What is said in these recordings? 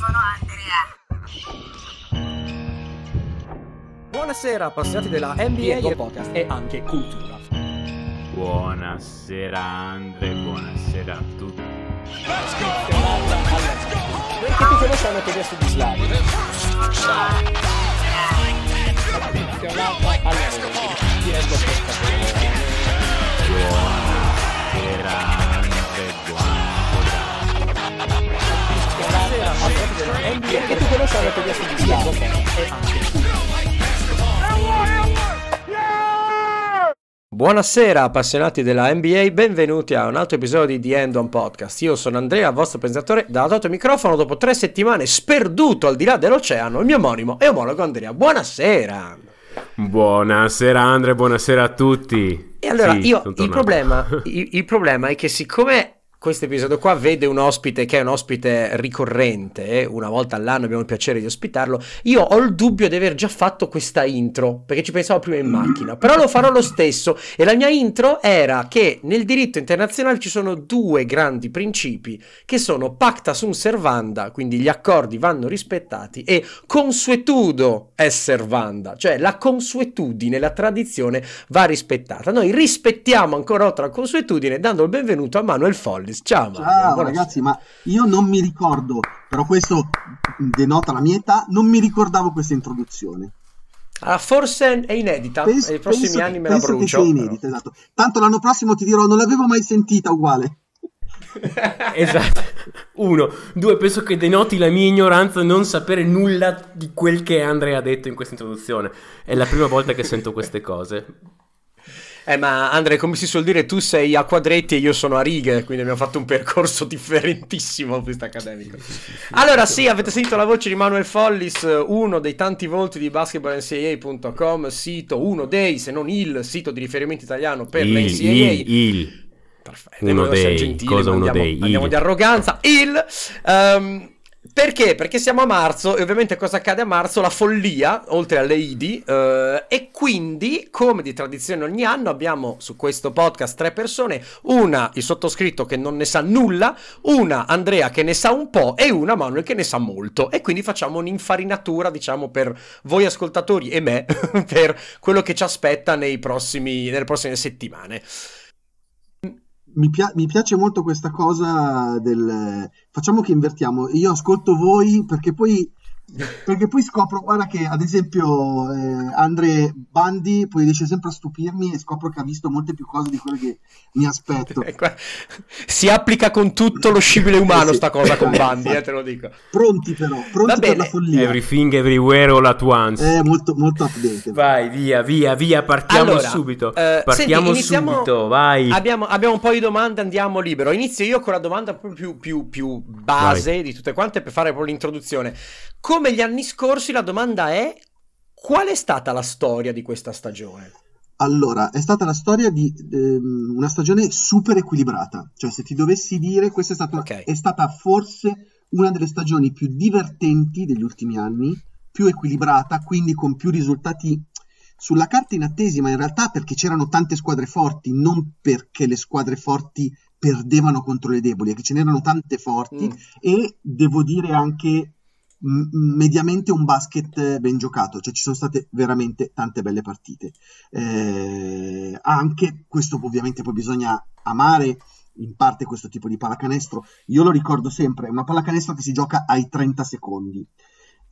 sono Andrea. Buonasera appassionati della NBA e podcast e anche cultura. Buonasera Andre, buonasera a tutti. Perché ti conosciamo che adesso di Slavi. Buonasera Andre, buonasera. Buonasera appassionati della NBA Perché ti conosciamo che adesso di Slavi. e anche Buonasera appassionati della NBA, benvenuti a un altro episodio di The End On Podcast. Io sono Andrea, vostro presentatore, dato il microfono dopo tre settimane sperduto al di là dell'oceano, il mio omonimo e omologo Andrea. Buonasera! Buonasera Andre, buonasera a tutti. E allora, Sì, io il problema, il, il problema è che siccome questo episodio qua vede un ospite che è un ospite ricorrente, eh, una volta all'anno abbiamo il piacere di ospitarlo, io ho il dubbio di aver già fatto questa intro, perché ci pensavo prima in macchina, però lo farò lo stesso e la mia intro era che nel diritto internazionale ci sono due grandi principi che sono pacta sunt servanda, quindi gli accordi vanno rispettati e consuetudo è servanda, cioè la consuetudine, la tradizione va rispettata. Noi rispettiamo ancora oltre la consuetudine dando il benvenuto a Manuel Follis. Ciao, Ciao buonasera. ragazzi, ma io non mi ricordo, però questo denota la mia età, non mi ricordavo questa introduzione. Ah, forse è inedita, Pens- nei prossimi penso anni me la penso che brucio. sia inedita, esatto. Tanto l'anno prossimo ti dirò, non l'avevo mai sentita uguale. Esatto. Uno. Due, penso che denoti la mia ignoranza non sapere nulla di quel che Andrea ha detto in questa introduzione. È la prima volta che sento queste cose. Eh, ma Andre, come si suol dire, tu sei a quadretti e io sono a righe, quindi abbiamo fatto un percorso differentissimo questo accademico. Allora, sì, avete sentito la voce di Manuel Follis, uno dei tanti volti di basketballncaa.com, sito, uno dei, se non il sito di riferimento italiano per Il, l'NCAA. il, il. Perfetto, Uno dei, cosa uno andiamo, dei, il. andiamo di arroganza. Il ehm, perché? Perché siamo a marzo e ovviamente cosa accade a marzo? La follia, oltre alle IDI, eh, e quindi, come di tradizione ogni anno, abbiamo su questo podcast tre persone, una il sottoscritto che non ne sa nulla, una Andrea che ne sa un po' e una Manuel che ne sa molto. E quindi facciamo un'infarinatura, diciamo, per voi ascoltatori e me, per quello che ci aspetta nei prossimi, nelle prossime settimane. Mi, pia- mi piace molto questa cosa del... Facciamo che invertiamo, io ascolto voi perché poi... Perché poi scopro, guarda che ad esempio eh, Andre Bandi poi riesce sempre a stupirmi e scopro che ha visto molte più cose di quelle che mi aspetto. Ecco, Si applica con tutto lo scibile umano Sì. sta cosa con Bandi, eh, te lo dico. Pronti però, pronti Va per bene. la follia. Everything, everywhere, all at once. È molto, molto update. Vai, via, via, via. Partiamo Allora, subito. eh, Partiamo senti, iniziamo- subito, vai. Abbiamo, abbiamo un po' di domande, andiamo libero. Inizio io con la domanda proprio più, più, più base di tutte quante per fare proprio l'introduzione. Come gli anni scorsi, la domanda è: qual è stata la storia di questa stagione? Allora, è stata la storia di ehm, una stagione super equilibrata. Cioè, se ti dovessi dire, questa è stata, Ok. è stata forse una delle stagioni più divertenti degli ultimi anni, più equilibrata, quindi con più risultati sulla carta inattesi, ma in realtà perché c'erano tante squadre forti, non perché le squadre forti perdevano contro le deboli, è che ce n'erano tante forti Mm. e devo dire anche mediamente un basket ben giocato, cioè ci sono state veramente tante belle partite. Eh, anche questo ovviamente poi bisogna amare in parte questo tipo di pallacanestro. Io lo ricordo sempre, è una pallacanestro che si gioca ai 30 secondi.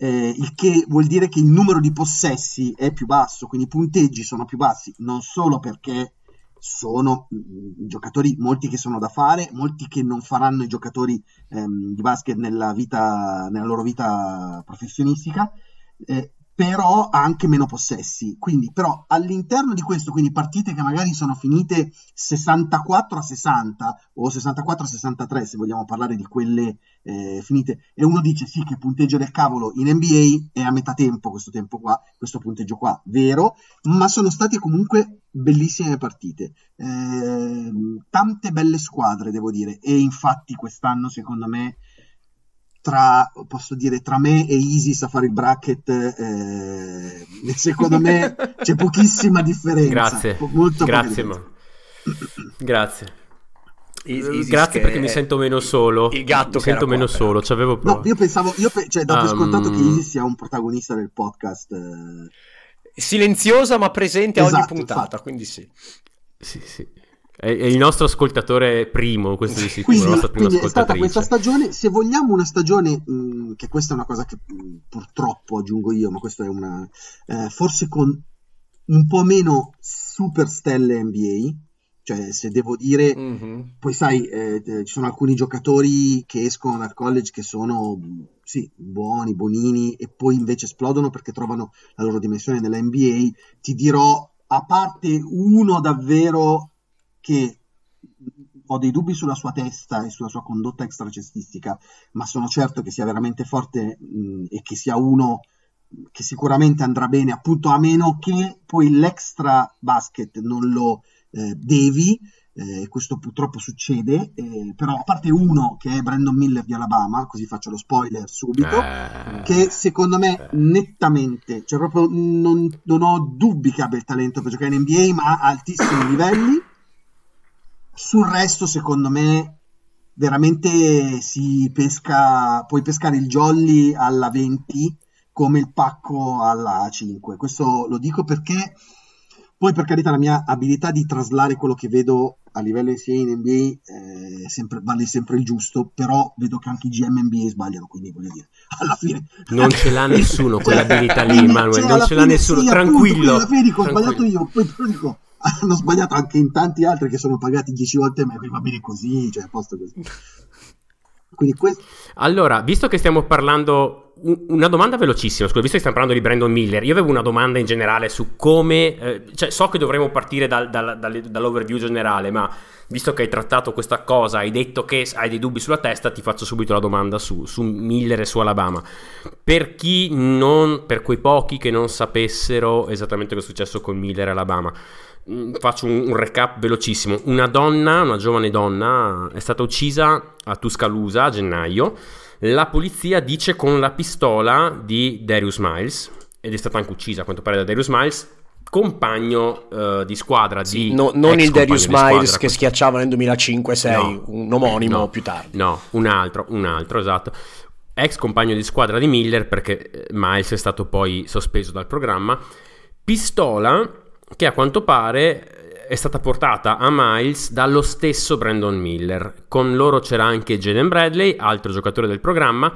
Eh, il che vuol dire che il numero di possessi è più basso, quindi i punteggi sono più bassi, non solo perché sono mm, giocatori, molti che sono da fare, molti che non faranno i giocatori ehm, di basket nella, vita, nella loro vita professionistica, eh, però ha anche meno possessi. Quindi, però, all'interno di questo, quindi partite che magari sono finite 64 a 60 o 64 a 63, se vogliamo parlare di quelle eh, finite, e uno dice sì, che punteggio del cavolo in NBA è a metà tempo questo tempo qua, questo punteggio qua, vero, ma sono state comunque bellissime partite. Eh, tante belle squadre, devo dire, e infatti quest'anno, secondo me, tra, posso dire, tra me e Isis a fare il bracket, eh, secondo me c'è pochissima differenza. Grazie, molto grazie, ma... Grazie. Easy Grazie perché mi sento meno solo. il gatto mi sento qua, meno però. solo. Ci avevo No, provato. io pensavo, io pe- cioè, per Um, scontato che Easy sia un protagonista del podcast. eh, Silenziosa ma presente a ogni Esatto, puntata, infatti. quindi sì. Sì, sì. È, è il nostro ascoltatore primo, questo di sicuro. Quindi, quindi è stata questa stagione. Se vogliamo una stagione, mh, che questa è una cosa che mh, purtroppo aggiungo io, ma questo è una. eh, forse con un po' meno super stelle NBA. Cioè, se devo dire, Mhm. poi sai, eh, ci sono alcuni giocatori che escono dal college che sono sì, buoni, bonini, e poi invece esplodono perché trovano la loro dimensione nella NBA. Ti dirò, a parte uno davvero che ho dei dubbi sulla sua testa e sulla sua condotta extracestistica, ma sono certo che sia veramente forte mh, e che sia uno che sicuramente andrà bene, appunto a meno che poi l'extra basket non lo eh, devi, eh, questo purtroppo succede, eh, però a parte uno che è Brandon Miller di Alabama, così faccio lo spoiler subito, Eh, che secondo me nettamente, cioè proprio non, non ho dubbi che abbia il talento per giocare in NBA, ma a altissimi livelli. Sul resto, secondo me, veramente si pesca, puoi pescare il jolly alla 20 come il pacco alla 5. Questo lo dico perché poi per carità la mia abilità di traslare quello che vedo a livello NCAA in NBA eh, sempre, vale sempre il giusto, però vedo che anche i GM NBA sbagliano, quindi voglio dire, alla fine... Non ce l'ha nessuno quell'abilità lì, quindi, Manuel, non alla ce l'ha nessuno, sì, appunto, tranquillo, quindi alla fine dico, ho sbagliato io, poi però dico, hanno sbagliato anche in tanti altri che sono pagati 10 volte me, quindi va bene così, cioè a posto così. Quindi questo... Allora, visto che stiamo parlando, un- una domanda velocissima, scusa, visto che stiamo parlando di Brandon Miller, io avevo una domanda in generale su come, eh, cioè so che dovremmo partire dal- dal- dal- dall'overview generale, ma visto che hai trattato questa cosa, hai detto che hai dei dubbi sulla testa, ti faccio subito la domanda su, su Miller e su Alabama. Per chi non, per quei pochi che non sapessero esattamente cosa è successo con Miller e Alabama, Faccio un, un recap velocissimo. Una donna, una giovane donna, è stata uccisa a Tuscaloosa a gennaio. La polizia dice con la pistola di Darius Miles, ed è stata anche uccisa a quanto pare da Darius Miles, compagno eh, di squadra di... No- non il Darius Miles che schiacciava nel 2005-6, No. un omonimo No. più tardi. No, un altro, un altro, esatto. Ex compagno di squadra di Miller perché eh, Miles è stato poi sospeso dal programma. Pistola che a quanto pare eh, è stata portata a Miles dallo stesso Brandon Miller. Con loro c'era anche Jaden Bradley, altro giocatore del programma.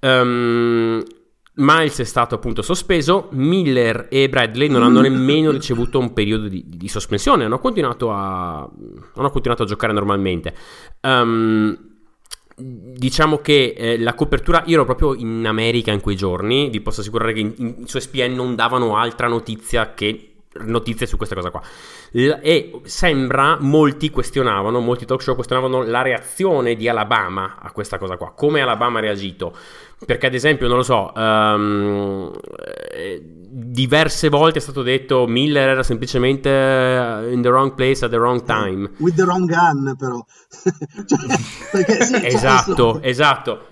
Ehm, Miles è stato appunto sospeso, Miller e Bradley non hanno nemmeno ricevuto un periodo di, di sospensione, hanno continuato, a, hanno continuato a giocare normalmente. Ehm, diciamo che eh, la copertura, io ero proprio in America in quei giorni, vi posso assicurare che in, in, su ESPN non davano altra notizia che notizie su questa cosa qua. L- e sembra molti questionavano, molti talk show questionavano la reazione di Alabama a questa cosa qua, come Alabama ha reagito. Perché ad esempio, non lo so, um, diverse volte è stato detto Miller era semplicemente eh, in the wrong place at the wrong time. With the wrong gun, però. cioè, perché, sì, cioè, Esatto, adesso- esatto.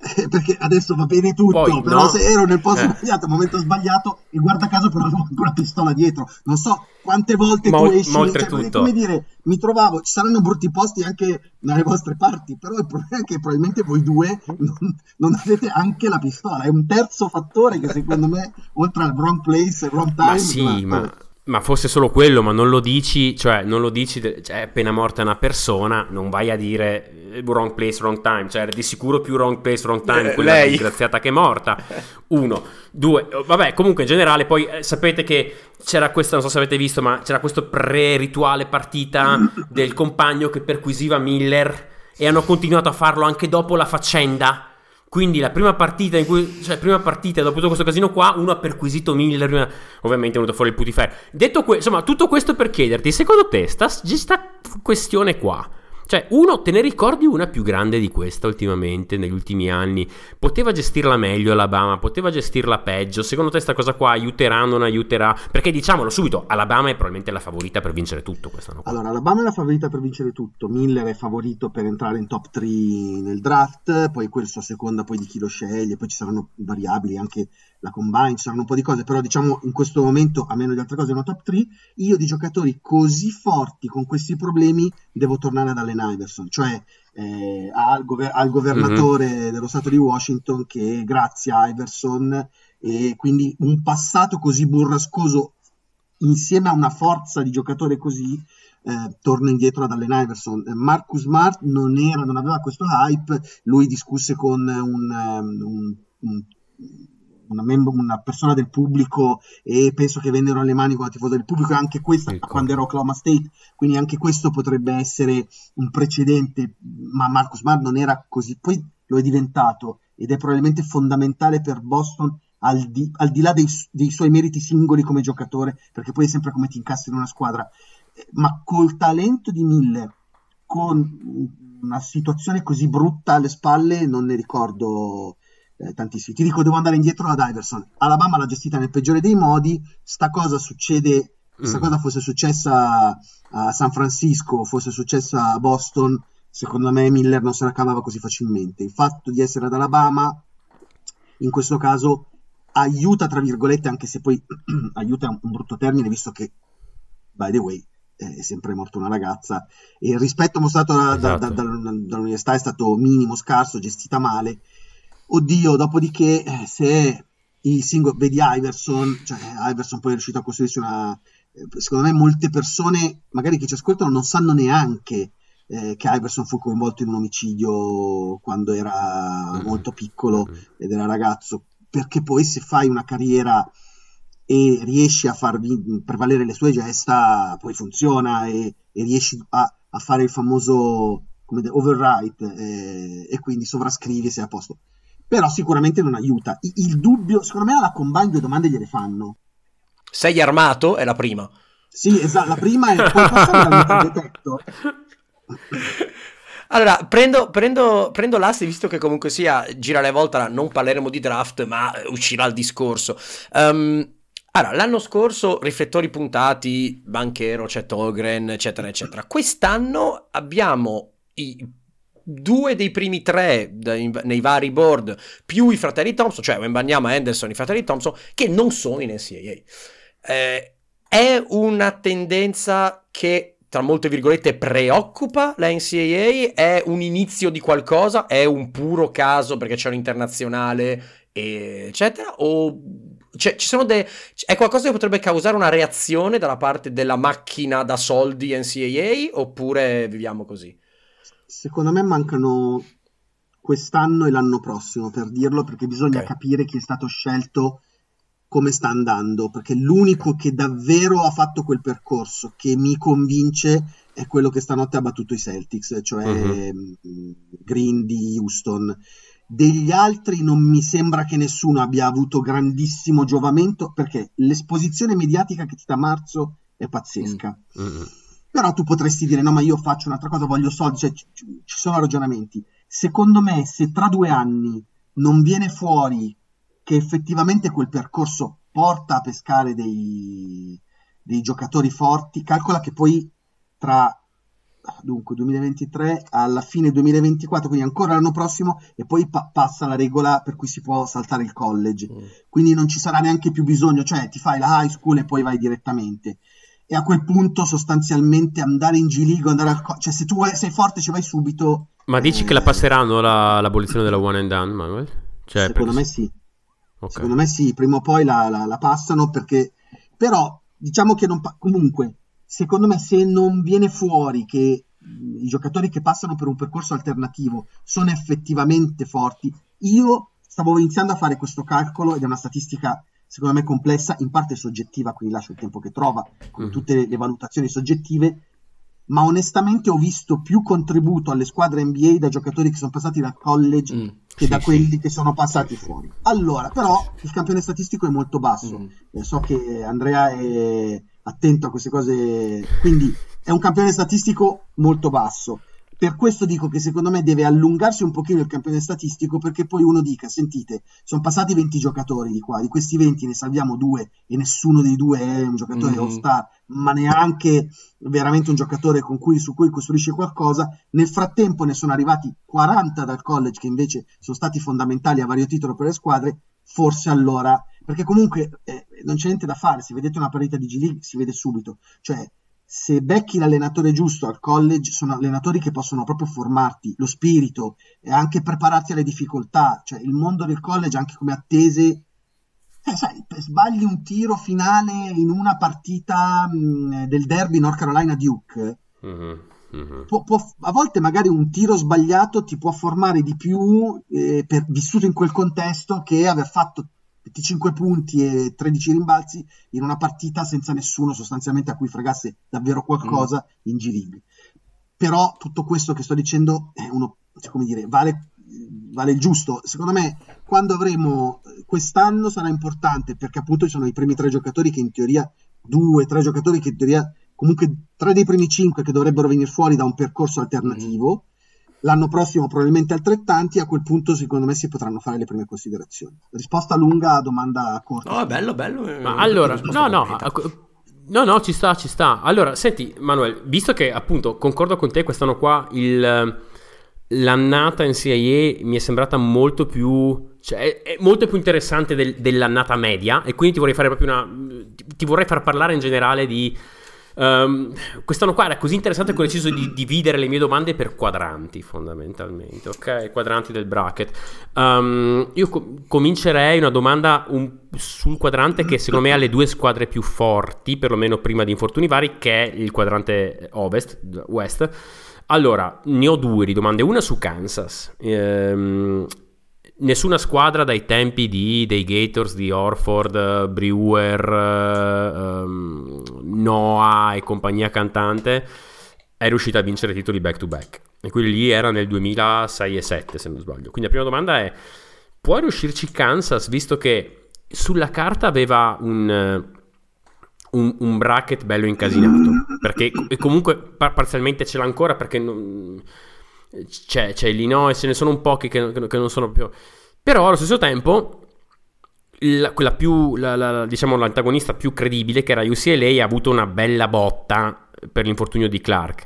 Eh, perché adesso va bene tutto, Poi, però no. se ero nel posto Eh. sbagliato, al momento sbagliato, e guarda caso però avevo anche una pistola dietro. Non so quante volte Ma tu esci, ma cioè, oltretutto- perché, come dire, mi trovavo, ci saranno brutti posti anche dalle vostre parti, però il problema è che probabilmente voi due non, non avete anche la pistola. È un terzo fattore che secondo me, oltre al wrong place e wrong time... Ma sì, ma, ma fosse solo quello, ma non lo dici, cioè non lo dici, cioè, è appena morta una persona, non vai a dire wrong place, wrong time, cioè era di sicuro più wrong place, wrong time Eh, quella lei. disgraziata che è morta. Uno, due, oh, vabbè, comunque in generale poi eh, sapete che c'era questo, non so se avete visto, ma c'era questo pre-rituale partita del compagno che perquisiva Miller e hanno continuato a farlo anche dopo la faccenda. Quindi la prima partita in cui, cioè prima partita dopo tutto questo casino qua, uno ha perquisito Miller, prima- ovviamente è venuto fuori il putiferro. Detto questo, insomma, tutto questo per chiederti, secondo te sta, sta questione qua, cioè uno te ne ricordi una più grande di questa ultimamente, negli ultimi anni? Poteva gestirla meglio Alabama, poteva gestirla peggio, secondo te sta cosa qua aiuterà, non aiuterà? Perché diciamolo subito, Alabama è probabilmente la favorita per vincere tutto quest'anno qua. Allora, Alabama è la favorita per vincere tutto, Miller è favorito per entrare in top 3 nel draft, poi questo a seconda poi di chi lo sceglie, poi ci saranno variabili, anche la combine, ci saranno un po' di cose, però diciamo in questo momento, a meno di altre cose, è una top 3, io di giocatori così forti con questi problemi devo tornare ad Allen Iverson, cioè eh, al, gover- al, governatore mm-hmm. dello Stato di Washington che grazie a Iverson e quindi un passato così burrascoso insieme a una forza di giocatore così eh, torna indietro ad Allen Iverson. Marcus Smart non, era, non aveva questo hype, lui discusse con un, um, un, un una, mem- una, persona del pubblico e penso che vennero alle mani con la tifosa del pubblico e anche questa ecco. quando era Oklahoma State quindi anche questo potrebbe essere un precedente ma Marcus Smart non era così poi lo è diventato ed è probabilmente fondamentale per Boston al di, al di là dei, dei, suoi meriti singoli come giocatore perché poi è sempre come ti incassi in una squadra ma col talento di Miller, con una situazione così brutta alle spalle, non ne ricordo eh, tantissimi. Ti dico, devo andare indietro ad Iverson. Alabama l'ha gestita nel peggiore dei modi. Sta cosa succede, questa mm. cosa fosse successa a San Francisco, fosse successa a Boston, secondo me Miller non se la cavava così facilmente. Il fatto di essere ad Alabama, in questo caso, aiuta, tra virgolette, anche se poi aiuta è un, un brutto termine, visto che, by the way, è sempre morta una ragazza e il rispetto mostrato da, esatto. da, da, dall'università è stato minimo, scarso, gestita male. Oddio, dopodiché eh, se il singolo, vedi Iverson, cioè Iverson poi è riuscito a costruirsi una... Eh, secondo me molte persone, magari che ci ascoltano, non sanno neanche eh, che Iverson fu coinvolto in un omicidio quando era mm-hmm. molto piccolo mm-hmm. ed era ragazzo, perché poi se fai una carriera e riesci a far prevalere le sue gesta, poi funziona e, e riesci a, a, fare il famoso come de, overwrite eh, e quindi sovrascrivi se è a posto. Però sicuramente non aiuta. Il, il dubbio, secondo me alla combine due domande gliele fanno. Sei armato? È la prima. Sì, esatto, la prima è puoi passare dal detector? Allora, prendo, prendo, prendo l'asse, visto che comunque sia, gira le volte, non parleremo di draft, ma uscirà il discorso. Um, allora, l'anno scorso riflettori puntati, Banchero, Chet Holgren, eccetera, eccetera. Quest'anno abbiamo i due dei primi tre nei vari board più i fratelli Thompson, cioè Wembanyama, Anderson, i fratelli Thompson, che non sono in NCAA. Eh, è una tendenza che tra molte virgolette preoccupa la NCAA? È un inizio di qualcosa? È un puro caso perché c'è un internazionale, eccetera? O cioè, ci sono de... È qualcosa che potrebbe causare una reazione dalla parte della macchina da soldi NCAA oppure viviamo così? Secondo me mancano quest'anno e l'anno prossimo per dirlo perché bisogna okay. capire chi è stato scelto come sta andando perché l'unico che davvero ha fatto quel percorso che mi convince è quello che stanotte ha battuto i Celtics cioè uh-huh. Green di Houston degli altri non mi sembra che nessuno abbia avuto grandissimo giovamento perché l'esposizione mediatica che ti dà Marzo è pazzesca. Mm-hmm. Però tu potresti dire: no, ma io faccio un'altra cosa, voglio soldi. Cioè, ci, ci sono ragionamenti. Secondo me, se tra due anni non viene fuori che effettivamente quel percorso porta a pescare dei, dei giocatori forti, calcola che poi tra dunque 2023 alla fine 2024, quindi ancora l'anno prossimo, e poi pa- passa la regola per cui si può saltare il college. Mm. Quindi non ci sarà neanche più bisogno, cioè ti fai la high school e poi vai direttamente. E a quel punto sostanzialmente andare in G-League, andare al co- cioè se tu sei forte ci vai subito. Ma dici eh... che la passeranno la, l'abolizione della one and done, Manuel? Cioè, secondo perché... me sì. Okay. Secondo me sì, prima o poi la, la, la passano perché... Però diciamo che non... Pa- comunque secondo me se non viene fuori che i giocatori che passano per un percorso alternativo sono effettivamente forti, io stavo iniziando a fare questo calcolo ed è una statistica secondo me complessa, in parte soggettiva, quindi lascio il tempo che trova, con mm. tutte le valutazioni soggettive, ma onestamente ho visto più contributo alle squadre NBA da giocatori che sono passati dal college mm, che sì, da quelli sì. che sono passati fuori. Allora, però il campione statistico è molto basso. Mm. Eh, so che Andrea è attento a queste cose, quindi è un campione statistico molto basso. Per questo dico che secondo me deve allungarsi un pochino il campione statistico perché poi uno dica, sentite, sono passati 20 giocatori di qua, di questi 20 ne salviamo due e nessuno dei due è un giocatore mm-hmm. all-star, ma neanche veramente un giocatore cui, su cui costruisce qualcosa. Nel frattempo ne sono arrivati 40 dal college che invece sono stati fondamentali a vario titolo per le squadre, forse allora, perché comunque eh, non c'è niente da fare, se vedete una partita di G-League si vede subito, cioè se becchi l'allenatore giusto al college, sono allenatori che possono proprio formarti lo spirito e anche prepararti alle difficoltà. Cioè, il mondo del college, anche come attese, eh, sai, sbagli un tiro finale in una partita mh, del derby North Carolina Duke. Mm-hmm. Può, può, a volte magari un tiro sbagliato ti può formare di più eh, per, vissuto in quel contesto che aver fatto 25 punti e 13 rimbalzi in una partita senza nessuno sostanzialmente a cui fregasse davvero qualcosa mm. in G-League. Però tutto questo che sto dicendo è uno, come dire, vale, vale il giusto. Secondo me, quando avremo quest'anno sarà importante perché appunto ci sono i primi tre giocatori che in teoria, due, tre giocatori che in teoria, comunque tre dei primi cinque che dovrebbero venire fuori da un percorso alternativo. Mm L'anno prossimo probabilmente altrettanti, a quel punto secondo me si potranno fare le prime considerazioni. Risposta lunga a domanda corta. No, oh, bello, bello. Ma allora, no, no, no, no, ci sta, ci sta. Allora, senti, Manuel, visto che appunto concordo con te, quest'anno qua il, l'annata in CIA mi è sembrata molto più, cioè, è molto più interessante del, dell'annata media e quindi ti vorrei fare proprio una, ti vorrei far parlare in generale di Um, quest'anno qua era così interessante che ho deciso di dividere le mie domande per quadranti, fondamentalmente, ok? Quadranti del bracket. Um, io co- comincerei una domanda un, sul quadrante che secondo me ha le due squadre più forti, perlomeno prima di infortuni vari, che è il quadrante ovest, west. Allora, ne ho due di domande, una su Kansas. Ehm, nessuna squadra dai tempi di, dei Gators di Orford, Brewer, um, Noah e compagnia cantante è riuscita a vincere titoli back to back. E quelli lì era nel 2006 e 2007 se non sbaglio. Quindi la prima domanda è, può riuscirci Kansas visto che sulla carta aveva un, un, un bracket bello incasinato? Perché comunque par- parzialmente ce l'ha ancora perché... Non, c'è, c'è Illinois, ce ne sono un pochi che, che, che non sono più... Però allo stesso tempo, la, quella più, la, la, diciamo, l'antagonista più credibile, che era UCLA, ha avuto una bella botta per l'infortunio di Clark.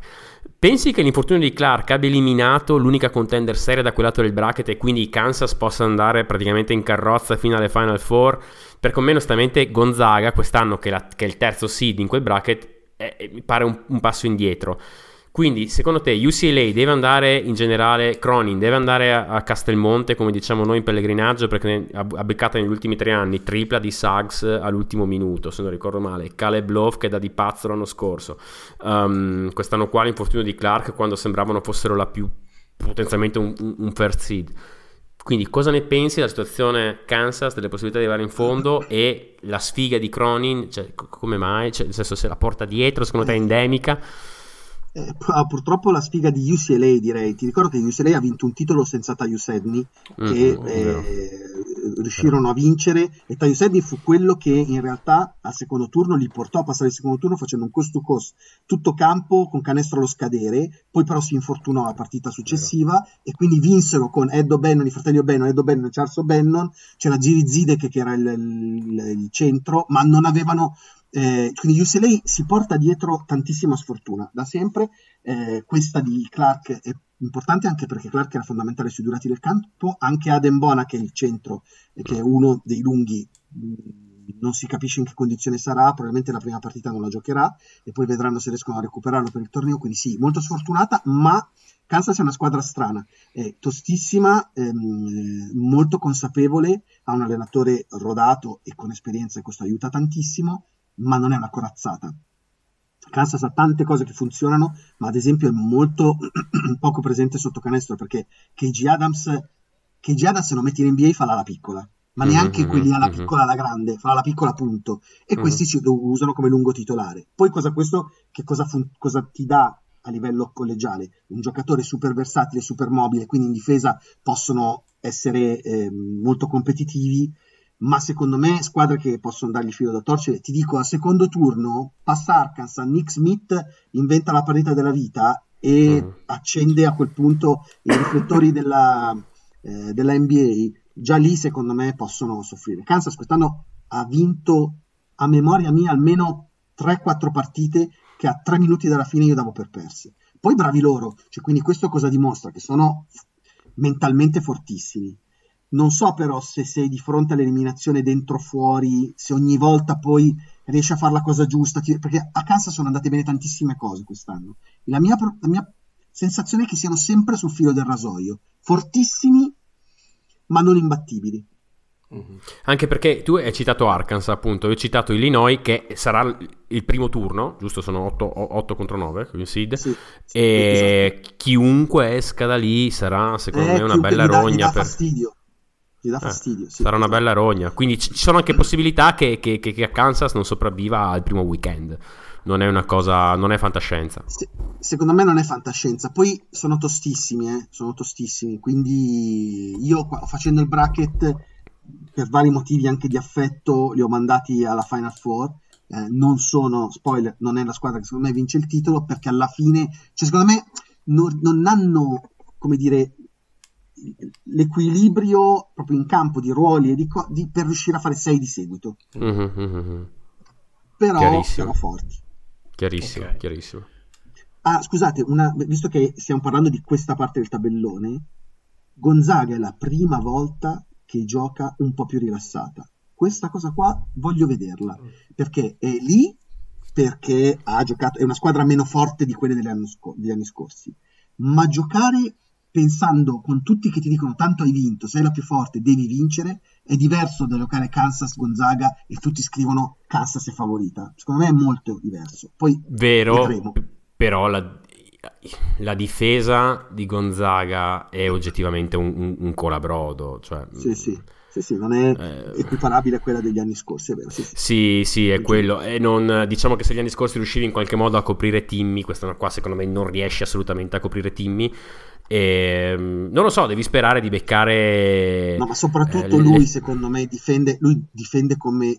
Pensi che l'infortunio di Clark abbia eliminato l'unica contender seria da quel lato del bracket e quindi Kansas possa andare praticamente in carrozza fino alle Final Four? Perché a me onestamente Gonzaga quest'anno che, che è il terzo seed in quel bracket è, mi pare un, un passo indietro. Quindi, secondo te, UCLA deve andare in generale, Cronin deve andare a, a Castelmonte, come diciamo noi in pellegrinaggio, perché ha, ha beccata negli ultimi tre anni tripla di Suggs all'ultimo minuto, se non ricordo male. Caleb Love che è da di pazzo l'anno scorso. Um, quest'anno qua l'infortunio di Clark quando sembravano fossero la più potenzialmente un, un first seed. Quindi cosa ne pensi della situazione Kansas, delle possibilità di arrivare in fondo e la sfiga di Cronin, cioè, come mai? Cioè, nel senso se la porta dietro, secondo te è endemica? Eh, purtroppo la sfiga di UCLA direi. Ti ricordo che UCLA ha vinto un titolo senza Tyus Edney che mm, eh, riuscirono a vincere. E Tyus Edney fu quello che in realtà al secondo turno li portò a passare il secondo turno facendo un cost to cost tutto campo con canestro allo scadere. Poi però si infortunò alla partita successiva Vero. e quindi vinsero con Edo Bannon, i fratelli O'Bannon, Edo Bannon e Charles O'Bannon. C'era Giri Zidek che era il, il, il centro ma non avevano eh, quindi UCLA si porta dietro tantissima sfortuna da sempre. Eh, questa di Clark è importante anche perché Clark era fondamentale sui durati del campo. Anche Aden Bona, che è il centro, eh, che è uno dei lunghi, mh, mm, non si capisce in che condizione sarà. Probabilmente la prima partita non la giocherà e poi vedranno se riescono a recuperarlo per il torneo. Quindi sì, molto sfortunata, ma Kansas è una squadra strana, è tostissima, ehm, molto consapevole, ha un allenatore rodato e con esperienza e questo aiuta tantissimo ma non è una corazzata. Kansas ha tante cose che funzionano, ma ad esempio è molto poco presente sotto canestro perché KG Adams, KG Adams se lo metti in NBA fa la piccola, ma neanche mm-hmm, quelli alla mm-hmm. piccola alla grande, fa la piccola punto. E mm-hmm. questi si usano come lungo titolare. Poi cosa questo che cosa, fun- cosa ti dà a livello collegiale? Un giocatore super versatile, super mobile, quindi in difesa possono essere eh, molto competitivi ma secondo me squadre che possono dargli filo da torcere. Ti dico, al secondo turno passa Arkansas, Nick Smith inventa la partita della vita e mm. accende a quel punto i riflettori della, eh, della, NBA. Già lì, secondo me, possono soffrire. Kansas quest'anno ha vinto a memoria mia almeno 3-4 partite che a 3 minuti dalla fine io davo per perse. Poi bravi loro, cioè, quindi questo cosa dimostra? Che sono mentalmente fortissimi non so però se sei di fronte all'eliminazione dentro o fuori, se ogni volta poi riesce a fare la cosa giusta, perché a Kansas sono andate bene tantissime cose quest'anno. La mia, la mia sensazione è che siano sempre sul filo del rasoio, fortissimi ma non imbattibili. Mhm. Anche perché tu hai citato Arkansas, appunto, io ho citato Illinois, che sarà il primo turno, giusto? Sono 8, contro 9, con il seed. Sì, sì, E esatto. chiunque esca da lì sarà, secondo Eh, me, una bella dà- rogna. dà per- fastidio. Gli dà Eh, fastidio, sì, sarà una esatto. bella rogna. Quindi ci sono anche possibilità che, che- che- che a Kansas non sopravviva al primo weekend. Non è una cosa, non è fantascienza. Se- secondo me non è fantascienza. Poi sono tostissimi, eh, sono tostissimi. Quindi io facendo il bracket per vari motivi anche di affetto li ho mandati alla Final Four. Eh, non sono, spoiler, non è la squadra che secondo me vince il titolo perché alla fine, cioè secondo me non, non hanno, come dire, l'equilibrio proprio in campo di ruoli e di, co- di- per riuscire a fare 6 di seguito. Mhm, mhm, mhm. Però, forti. Chiarissimo, Ok. chiarissimo. Ah, scusate, una- visto che stiamo parlando di questa parte del tabellone, Gonzaga è la prima volta che gioca un po' più rilassata. Questa cosa qua voglio vederla, perché è lì perché ha giocato, è una squadra meno forte di quelle degli anni, sco- degli anni scorsi, ma giocare pensando con tutti che ti dicono tanto hai vinto, sei la più forte, devi vincere, è diverso da giocare Kansas Gonzaga e tutti scrivono Kansas è favorita. Secondo me è molto diverso. Poi Vero, vedremo. però la, la difesa di Gonzaga è oggettivamente un, un- un colabrodo. Cioè, Sì, sì, sì, sì, non è Eh, equiparabile a quella degli anni scorsi, è vero, sì, sì. Sì, sì, è quello. E non, diciamo che se gli anni scorsi riuscivi in qualche modo a coprire Timmy, quest'anno qua secondo me non riesci assolutamente a coprire Timmy. E, mm, non lo so, devi sperare di beccare. No, ma soprattutto eh, le- lui, secondo me, difende, lui difende come...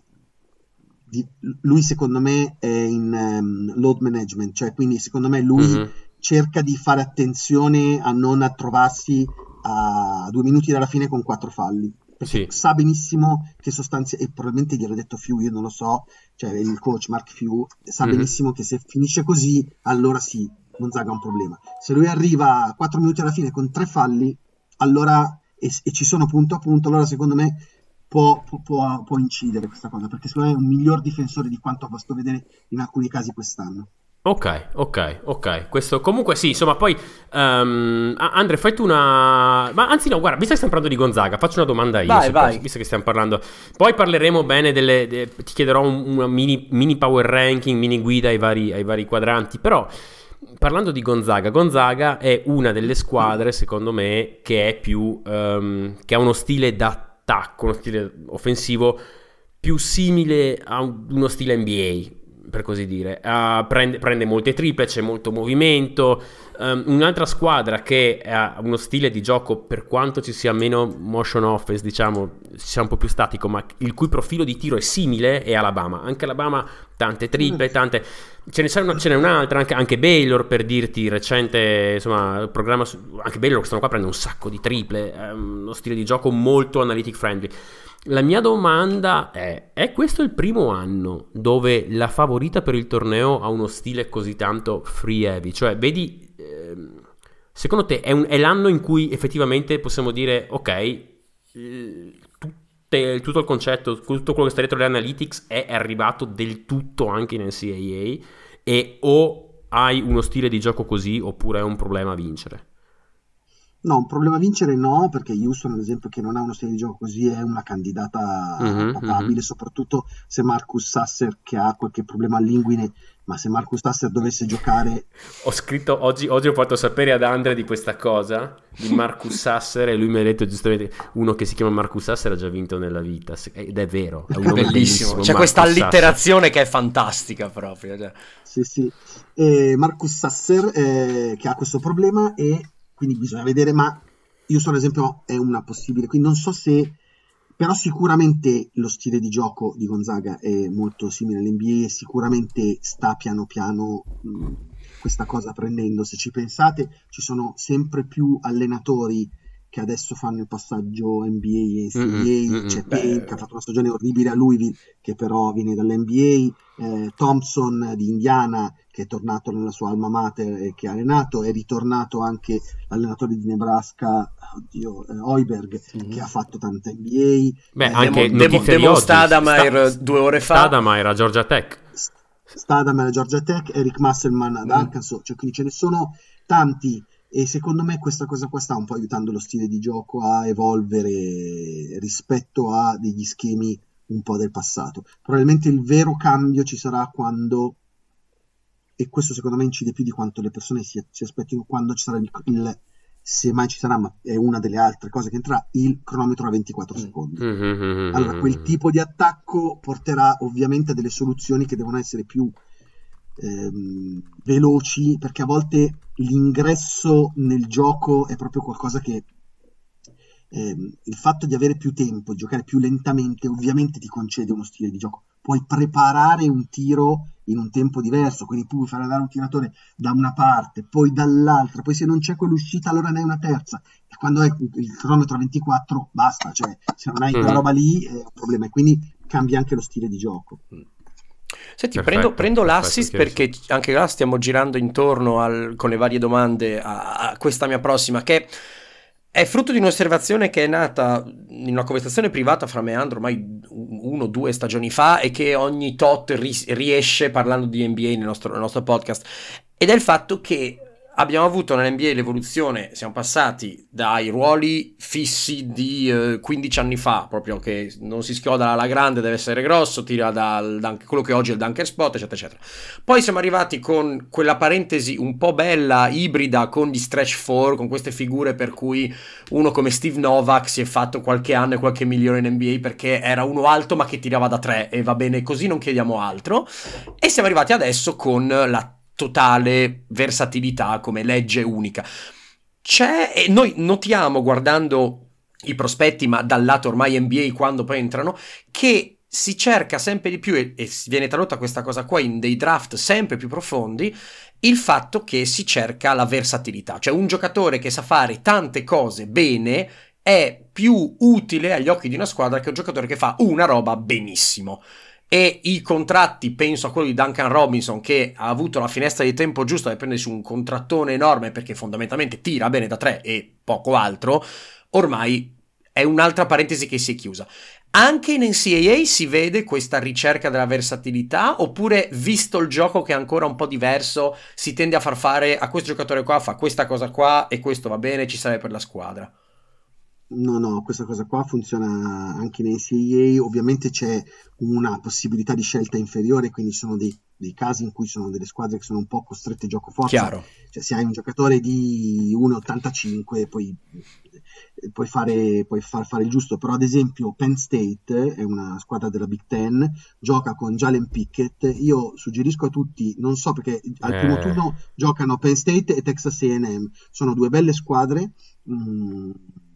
di- lui, secondo me, è in ehm, load management, cioè, quindi, secondo me, lui Mhm. cerca di fare attenzione a non trovarsi a due minuti dalla fine con quattro falli. Perché Sì. sa benissimo che sostanze, e probabilmente gliel'ha detto Few, io non lo so, cioè il coach Mark Few, sa Mhm. benissimo che se finisce così, allora sì, Gonzaga ha un problema. Se lui arriva a 4 minuti alla fine con tre falli, allora e, e ci sono punto a punto, allora secondo me può, può- può- può incidere questa cosa, perché secondo me è un miglior difensore di quanto ho posto vedere in alcuni casi quest'anno. Ok, ok, ok. Questo comunque sì, insomma, poi ah, Andre, fai tu una ma anzi no, guarda, visto che stiamo parlando di Gonzaga, faccio una domanda io, Vai, vai. posso, visto che stiamo parlando. Poi parleremo bene delle de- ti chiederò un, una mini, mini power ranking, mini guida ai vari, ai vari quadranti, però parlando di Gonzaga, Gonzaga è una delle squadre, secondo me, che è più ehm, che ha uno stile d'attacco, uno stile offensivo più simile a un- uno stile NBA, per così dire. Ah, prende, prende molte triple, c'è molto movimento. Ehm, un'altra squadra che ha uno stile di gioco, per quanto ci sia meno motion offense, diciamo, sia un po' più statico, ma il cui profilo di tiro è simile, è Alabama. Anche Alabama, tante triple, tante... Ce ne, c'è una- ce n'è un'altra, anche, anche Baylor per dirti, recente, insomma, programma, su- anche Baylor quest'anno qua prende un sacco di triple, è uno stile di gioco molto analytic friendly. La mia domanda è: è questo il primo anno dove la favorita per il torneo ha uno stile così tanto free heavy? Cioè, vedi, ehm, secondo te è, un- è l'anno in cui effettivamente possiamo dire, ok, tutte- tutto il concetto, tutto quello che sta dietro le analytics è arrivato del tutto anche in NCAA e o hai uno stile di gioco così oppure è un problema vincere? No, un problema a vincere no, perché Houston, ad esempio, che non ha uno stile di gioco così, è una candidata Mhm, papabile, mhm. soprattutto se Marcus Sasser, che ha qualche problema all'inguine, ma se Marcus Sasser dovesse giocare, Ho scritto oggi, oggi ho fatto sapere ad Andre di questa cosa di Marcus Sasser e lui mi ha detto giustamente uno che si chiama Marcus Sasser ha già vinto nella vita ed è vero, è un nome Bellissimo. C'è Marcus questa Sasser. allitterazione che è fantastica proprio. cioè. sì, sì, e Marcus Sasser, eh, che ha questo problema, e quindi bisogna vedere, ma Houston, ad esempio, è una possibile, quindi non so se però sicuramente lo stile di gioco di Gonzaga è molto simile all'NBA e sicuramente sta piano piano mh, questa cosa prendendo. Se ci pensate, ci sono sempre più allenatori che adesso fanno il passaggio NBA e NCAA. C'è Beh. Payne che ha fatto una stagione orribile a Louisville, che però viene dall'NBA, eh, Thompson di Indiana che è tornato nella sua alma mater e che ha allenato, è ritornato anche l'allenatore di Nebraska, oddio, eh, Hoiberg, Mhm. che ha fatto tanta NBA. Beh, Eh, anche Demo- Demo-. Stadameyer Sta- due ore fa. Stadameyer a Georgia Tech. Stadam alla Georgia Tech, Eric Musselman ad Mm. Arkansas, cioè quindi ce ne sono tanti e secondo me questa cosa qua sta un po' aiutando lo stile di gioco a evolvere rispetto a degli schemi un po' del passato. Probabilmente il vero cambio ci sarà quando, e questo secondo me incide più di quanto le persone si, si aspettino, quando ci sarà il, il- se mai ci sarà, ma è una delle altre cose che entrerà, il cronometro a 24 Mm. secondi. Mhm, Allora, quel tipo di attacco porterà ovviamente a delle soluzioni che devono essere più ehm, veloci, perché a volte l'ingresso nel gioco è proprio qualcosa che ehm, il fatto di avere più tempo, di giocare più lentamente, ovviamente ti concede uno stile di gioco. Puoi preparare un tiro in un tempo diverso, quindi puoi fare andare un tiratore da una parte, poi dall'altra, poi se non c'è quell'uscita allora ne hai una terza. E quando hai il cronometro a 24 basta, cioè se non hai quella Mhm. roba lì è un problema e quindi cambia anche lo stile di gioco. Senti, Perfetto, prendo, prendo perfetto, l'assist chiarissimo. perché anche là stiamo girando intorno al- con le varie domande a, a questa mia prossima, che è frutto di un'osservazione che è nata in una conversazione privata fra me e Andro ormai uno o due stagioni fa e che ogni tot ri- riesce parlando di NBA nel nostro, nel nostro podcast. Ed è il fatto che abbiamo avuto nell'NBA l'evoluzione, siamo passati dai ruoli fissi di eh, 15 anni fa, proprio che non si schioda alla grande, deve essere grosso, tira dal dunk- quello che oggi è il dunker spot, eccetera, eccetera. Poi siamo arrivati con quella parentesi un po' bella, ibrida, con gli stretch four, con queste figure per cui uno come Steve Novak si è fatto qualche anno e qualche milione in NBA perché era uno alto ma che tirava da tre e va bene così, non chiediamo altro. E siamo arrivati adesso con la totale versatilità come legge unica. C'è, e noi notiamo guardando i prospetti, ma dal lato ormai NBA quando poi entrano, che si cerca sempre di più, e, e viene tradotta questa cosa qua in dei draft sempre più profondi, il fatto che si cerca la versatilità, cioè un giocatore che sa fare tante cose bene è più utile agli occhi di una squadra che un giocatore che fa una roba benissimo. E i contratti, penso a quello di Duncan Robinson, che ha avuto la finestra di tempo giusta per prendersi un contrattone enorme perché fondamentalmente tira bene da tre e poco altro, ormai è un'altra parentesi che si è chiusa. Anche in NCAA si vede questa ricerca della versatilità oppure visto il gioco che è ancora un po' diverso si tende a far fare a questo giocatore qua fa questa cosa qua e questo va bene, ci serve per la squadra. No, no, questa cosa qua funziona anche in NCAA, ovviamente c'è una possibilità di scelta inferiore, quindi sono dei, dei casi in cui sono delle squadre che sono un po' costrette gioco forza, Chiaro. cioè se hai un giocatore di 1,85 puoi, puoi, fare, puoi far fare il giusto, però ad esempio Penn State è una squadra della Big Ten, gioca con Jalen Pickett, io suggerisco a tutti, non so perché al Eh. primo turno giocano Penn State e Texas A&M, sono due belle squadre, mm,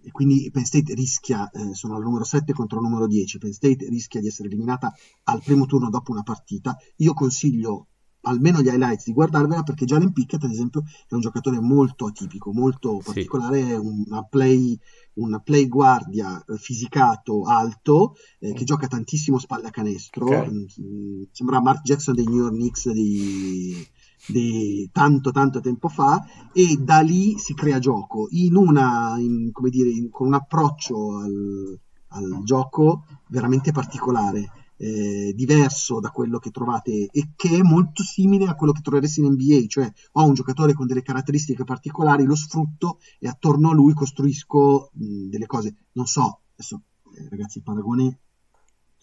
e quindi Penn State rischia, eh, sono al numero 7 contro il numero 10, Penn State rischia di essere eliminata al primo turno dopo una partita. Io consiglio almeno gli highlights di guardarvela perché Jalen Pickett, ad esempio, è un giocatore molto atipico, molto Sì. particolare, è una play, una play guardia eh, fisicato alto eh, che gioca tantissimo spalle a canestro. Ok. Mm, sembra Mark Jackson dei New York Knicks di, di tanto tanto tempo fa e da lì si crea gioco. In una in- come dire in- con un approccio al, al gioco veramente particolare eh, diverso da quello che trovate e che è molto simile a quello che troveresti in NBA cioè ho un giocatore con delle caratteristiche particolari lo sfrutto e attorno a lui costruisco mh, delle cose. Non so adesso eh, ragazzi il paragone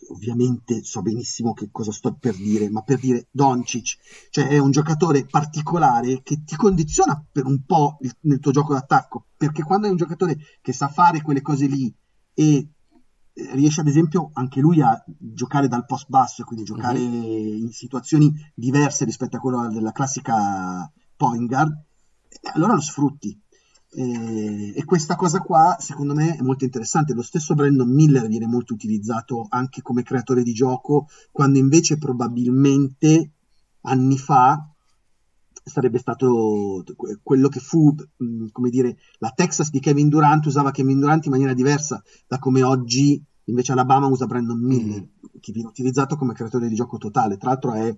ovviamente so benissimo che cosa sto per dire, ma per dire Doncic, cioè è un giocatore particolare che ti condiziona per un po' il- nel tuo gioco d'attacco, perché quando hai un giocatore che sa fare quelle cose lì e eh, riesce ad esempio anche lui a giocare dal post basso e quindi giocare in situazioni diverse rispetto a quello della classica point guard, eh, allora lo sfrutti. E questa cosa qua, secondo me, è molto interessante. Lo stesso Brandon Miller viene molto utilizzato anche come creatore di gioco, quando invece probabilmente anni fa sarebbe stato que- quello che fu, come dire, la Texas di Kevin Durant usava Kevin Durant in maniera diversa da come oggi invece Alabama usa Brandon Miller, che viene utilizzato come creatore di gioco totale. Tra l'altro è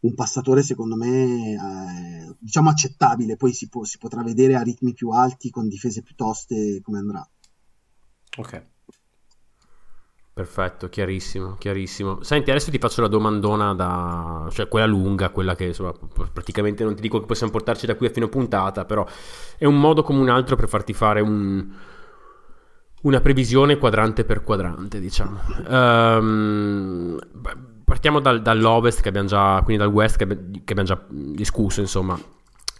un passatore secondo me eh, diciamo accettabile, poi si, può, si potrà vedere a ritmi più alti con difese più toste come andrà. Ok. Perfetto, chiarissimo, chiarissimo. Senti, adesso ti faccio la domandona da... cioè quella lunga, quella che insomma praticamente non ti dico che possiamo portarci da qui a fine puntata, però è un modo come un altro per farti fare un... una previsione quadrante per quadrante, diciamo. Um, partiamo dal, dall'ovest che abbiamo già, quindi dal west che, che abbiamo già discusso, insomma.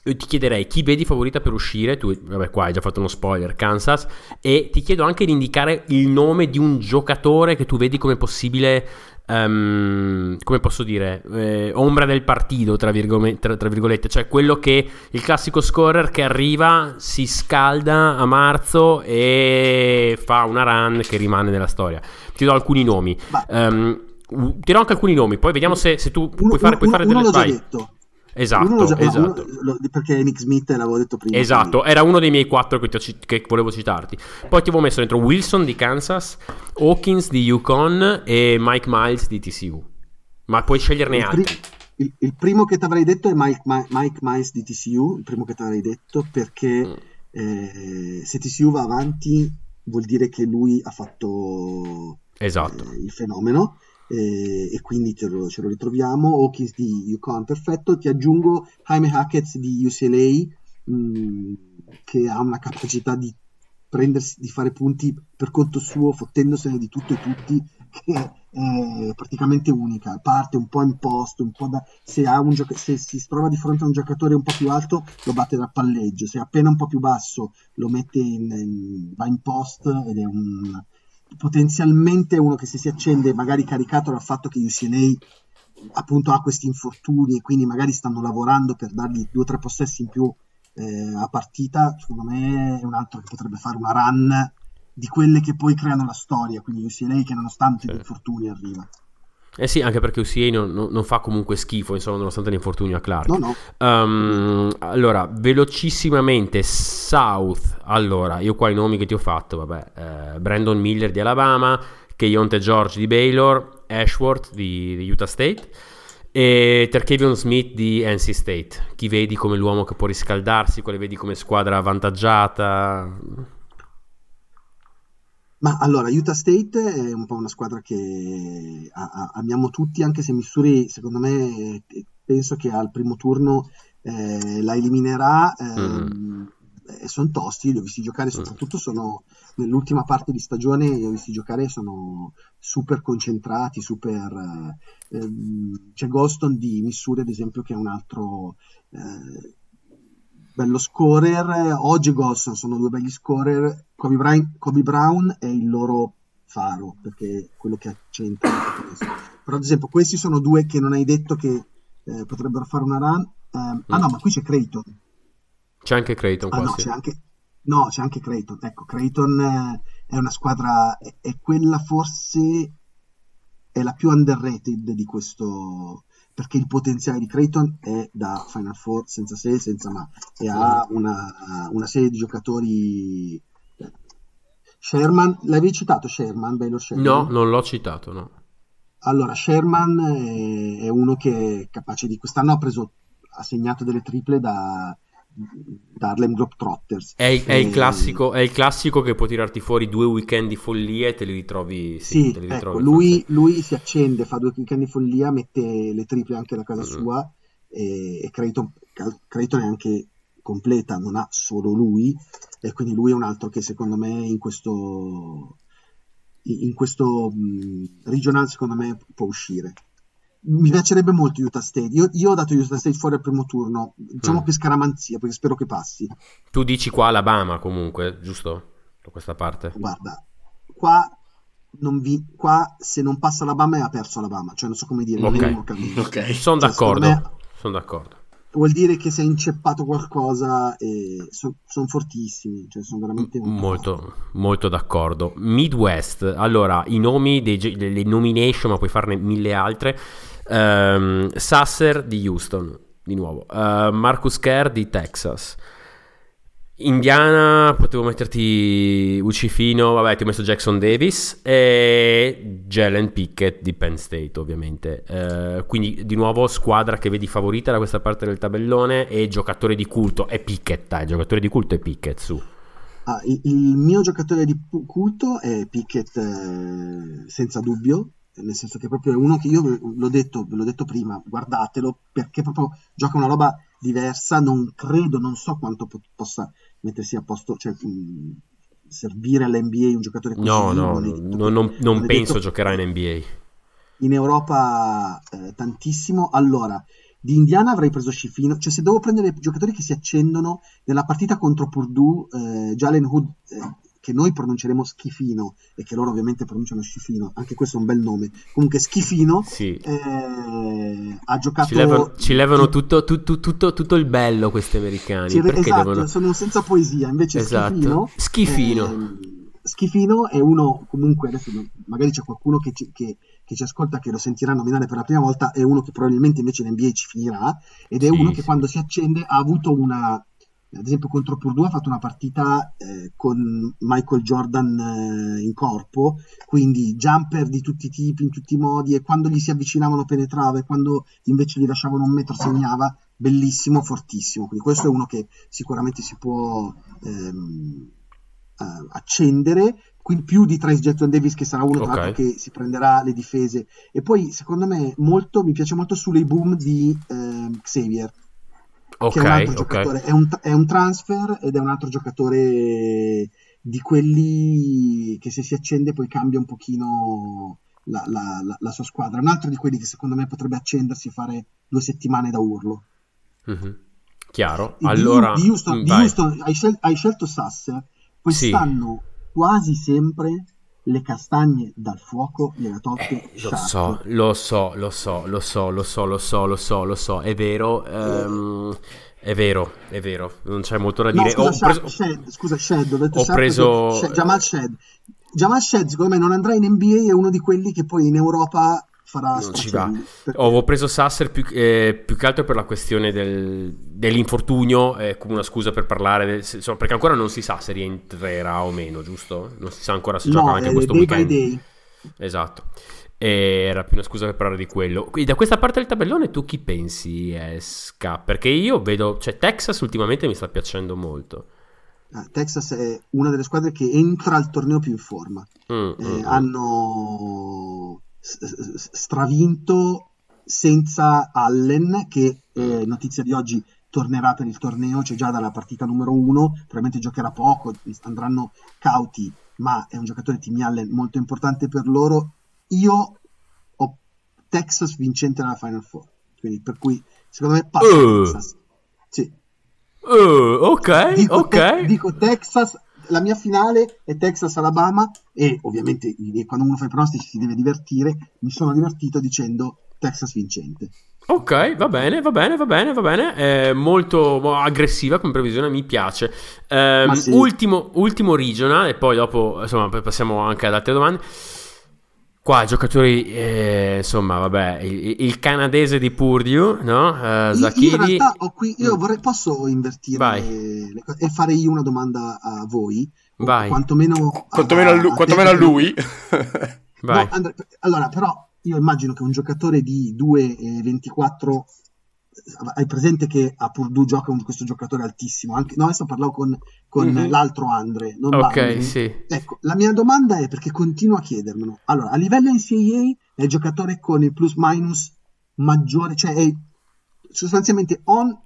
Io ti chiederei chi vedi favorita per uscire, tu vabbè qua hai già fatto uno spoiler, Kansas, e ti chiedo anche di indicare il nome di un giocatore che tu vedi come possibile, um, come posso dire, eh, ombra del partito, tra, virgole, tra, tra, virgolette, cioè quello che il classico scorer che arriva, si scalda a marzo e fa una run che rimane nella storia. Ti do alcuni nomi. Um, do anche alcuni nomi, poi vediamo se, se tu uno, puoi fare, puoi uno, fare uno delle l'ho detto. Esatto, già, esatto. Uno, perché Nick Smith l'avevo detto prima. Esatto, era uno dei miei quattro che, ti, che, volevo citarti. Poi ti avevo messo dentro Wilson di Kansas, Hawkins di Yukon e Mike Miles di TCU. Ma puoi sceglierne il altri. Pri- il, il, primo che ti avrei detto è Mike, Mike, Miles di TCU, il primo che ti avrei detto, perché mm. eh, se TCU va avanti vuol dire che lui ha fatto esatto. eh, il fenomeno e, e quindi ce lo, ce lo, ritroviamo. Hawkins di UConn, perfetto. Ti aggiungo Jaime Hackett di UCLA, mh, mm, che ha una capacità di prendersi, di fare punti per conto suo, fottendosene di tutto e tutti, che è praticamente unica. Parte un po' in post, un po' da, se, gioca- se si trova di fronte a un giocatore un po' più alto, lo batte dal palleggio, se appena un po' più basso, lo mette in, in va in post ed è un potenzialmente uno che se si accende magari caricato dal fatto che UCLA appunto ha questi infortuni e quindi magari stanno lavorando per dargli due o tre possessi in più eh, a partita, secondo me è un altro che potrebbe fare una run di quelle che poi creano la storia, quindi UCLA che nonostante gli infortuni arriva. Eh sì, anche perché UCA non, non, fa comunque schifo, insomma, nonostante l'infortunio a Clark. No, no. Um, allora, velocissimamente, South. Allora, io qua i nomi che ti ho fatto, vabbè, eh, Brandon Miller di Alabama, Keionte George di Baylor, Ashworth di, di Utah State e Terkevion Smith di NC State. Chi vedi come l'uomo che può riscaldarsi, quale vedi come squadra avvantaggiata? Ma allora, Utah State è un po' una squadra che a- a- amiamo tutti, anche se Missouri, secondo me, eh, penso che al primo turno eh, la eliminerà. Mm. E sono tosti, li ho visti giocare, soprattutto sono nell'ultima parte di stagione, li ho visti giocare, sono super concentrati, super... ehm, c'è Goston di Missouri, ad esempio, che è un altro eh, bello scorer. Oggi Gosson sono due belli scorer. Kobe Brown, Kobe Brown è il loro faro perché è quello che accenta però ad esempio questi sono due che non hai detto che eh, potrebbero fare una run eh, ah no ma qui c'è Creighton. C'è anche Creighton ah, no, sì. c'è anche, no c'è anche Creighton. Ecco Creighton eh, è una squadra è, è, quella forse è la più underrated di questo perché il potenziale di Creighton è da Final Four senza se senza ma. E ha una, una serie di giocatori Sherman, l'avevi citato Sherman, Baylor Sherman? No, non l'ho citato, no. Allora, Sherman è, uno che è capace di... Quest'anno ha preso, ha segnato delle triple da, da Harlem Globetrotters. È, il, è, il classico, è il classico che può tirarti fuori due weekend di follia e te li ritrovi. Sì, Sì, li ecco, ritrovi lui, lui si accende, fa due weekend di follia, mette le triple anche da casa Mhm. sua e, e Creighton, Creighton è anche completa, non ha solo lui e quindi lui è un altro che secondo me in questo, in questo mh, regional secondo me può uscire. Mi piacerebbe molto Utah State. Io, io ho dato Utah State fuori al primo turno, diciamo Mm. per scaramanzia, perché spero che passi. Tu dici qua Alabama comunque, giusto? Da questa parte. Guarda, qua, non vi, qua se non passa Alabama ha perso Alabama, cioè non so come dire, non Ok. è un camino. Ok. Sono Cioè, d'accordo. me- Sono d'accordo. Vuol dire che si è inceppato qualcosa e sono fortissimi, cioè sono veramente molto. Molto, d'accordo. Midwest, allora i nomi, dei, delle nomination, ma puoi farne mille altre. Ehm, Sasser di Houston, di nuovo. Eh, Marcus Kerr di Texas. Indiana potevo metterti Ucifino, vabbè ti ho messo Jackson Davis e Jalen Pickett di Penn State ovviamente. Eh, quindi di nuovo squadra che vedi favorita da questa parte del tabellone e giocatore di culto è Pickett, dai, giocatore di culto è Pickett su. Ah, il, il mio giocatore di culto è Pickett eh, senza dubbio, nel senso che proprio è uno che io l'ho detto, l'ho detto prima, guardatelo perché proprio gioca una roba diversa, non credo, non so quanto po- possa mettersi a posto, cioè mh, servire all'NBA un giocatore così. No, no, no, non, non penso detto- giocherà in NBA. in Europa eh, tantissimo. Allora, di Indiana avrei preso Scifino, cioè se devo prendere giocatori che si accendono nella partita contro Purdue, eh, Jalen Hood, eh, che noi pronunceremo Schifino e che loro ovviamente pronunciano Scifino, anche questo è un bel nome. Comunque Schifino Sì. eh, ha giocato Ci levano, ci levano tutto, tu- tu- tutto, tutto il bello questi americani. Sì, Perché esatto, devono... sono senza poesia, invece Esatto. Schifino, Schifino. ehm, Schifino è uno, comunque adesso magari c'è qualcuno che ci, che- che ci ascolta che lo sentirà nominare per la prima volta, è uno che probabilmente invece in NBA ci finirà, ed è Sì, uno che sì. quando si accende ha avuto una, ad esempio contro Purdue ha fatto una partita eh, con Michael Jordan eh, in corpo, quindi jumper di tutti i tipi, in tutti i modi, e quando gli si avvicinavano penetrava, e quando invece gli lasciavano un metro segnava, bellissimo, fortissimo. Quindi questo è uno che sicuramente si può ehm, eh, accendere, quindi più di Trace Jetson Davis che sarà uno tra Ok. l'altro che si prenderà le difese. E poi secondo me molto, mi piace molto sulle boom di ehm, Xavier che è un altro Ok, ok. giocatore, è un, è un transfer ed è un altro giocatore di quelli che se si accende poi cambia un pochino la, la- la- la sua squadra. Un altro di quelli che secondo me potrebbe accendersi e fare due settimane da urlo. Mhm. Chiaro. Di- Allora, di Houston, di. Houston hai, scel- hai scelto Sasser, quest'anno quasi sempre le castagne dal fuoco gliele tolte Eh, lo so, lo so, lo so, lo so, lo so, lo so, lo so, lo so, è vero, ehm, è vero, è vero, non c'è molto da No, dire. scusa, Ho preso- Shed, scusa, Shed, ho detto Ho Sharp preso- Shed- Jamal Shed. Jamal Shed, secondo me, non andrà in NBA, è uno di quelli che poi in Europa farà Non ci va. Perché- Ho preso Sasser più, eh, più che altro per la questione del- dell'infortunio, eh, come una scusa per parlare, del- insomma, perché ancora non si sa se rientrerà o meno, giusto? Non si sa ancora se gioca No, anche è questo day weekend. by day. Esatto. E era più una scusa per parlare di quello. Quindi da questa parte del tabellone tu chi pensi esca? Perché io vedo, cioè Texas ultimamente mi sta piacendo molto. Ah, Texas è una delle squadre che entra al torneo più in forma. Mm, Eh, mm, mm. hanno stravinto senza Allen, che eh, notizia di oggi tornerà per il torneo, c'è già dalla partita numero uno, probabilmente giocherà poco, andranno cauti, ma è un giocatore Timmy Allen molto importante per loro. Io ho Texas vincente nella Final Four, quindi per cui secondo me passa Uh. Texas. Sì. Uh, ok, Dico, ok. te- dico Texas, la mia finale è Texas-Alabama e ovviamente quando uno fa i pronostici si deve divertire, mi sono divertito dicendo Texas vincente. Ok, va bene, va bene, va bene, va bene. È molto mo- aggressiva come previsione, mi piace. Ma sì. ultimo, ultimo regional, e poi dopo, insomma, passiamo anche ad altre domande. Qua giocatori, eh, insomma, vabbè, il, il canadese di Purdue, no? Io, io in Zachiri. realtà ho qui, io Mm. vorrei, posso invertire le e fare io una domanda a voi, Vai. quantomeno, Quantomeno a, lui, te, quantomeno a lui. Vai. No, Andre- allora, però io immagino che un giocatore di 2,24 hai presente che a Purdue gioca un- questo giocatore altissimo anche, no adesso parlavo con, con Mhm. l'altro Andre Ok, Barney. sì. ecco la mia domanda è perché continuo a chiedermelo allora a livello NCAA è il giocatore con il plus minus maggiore cioè è sostanzialmente on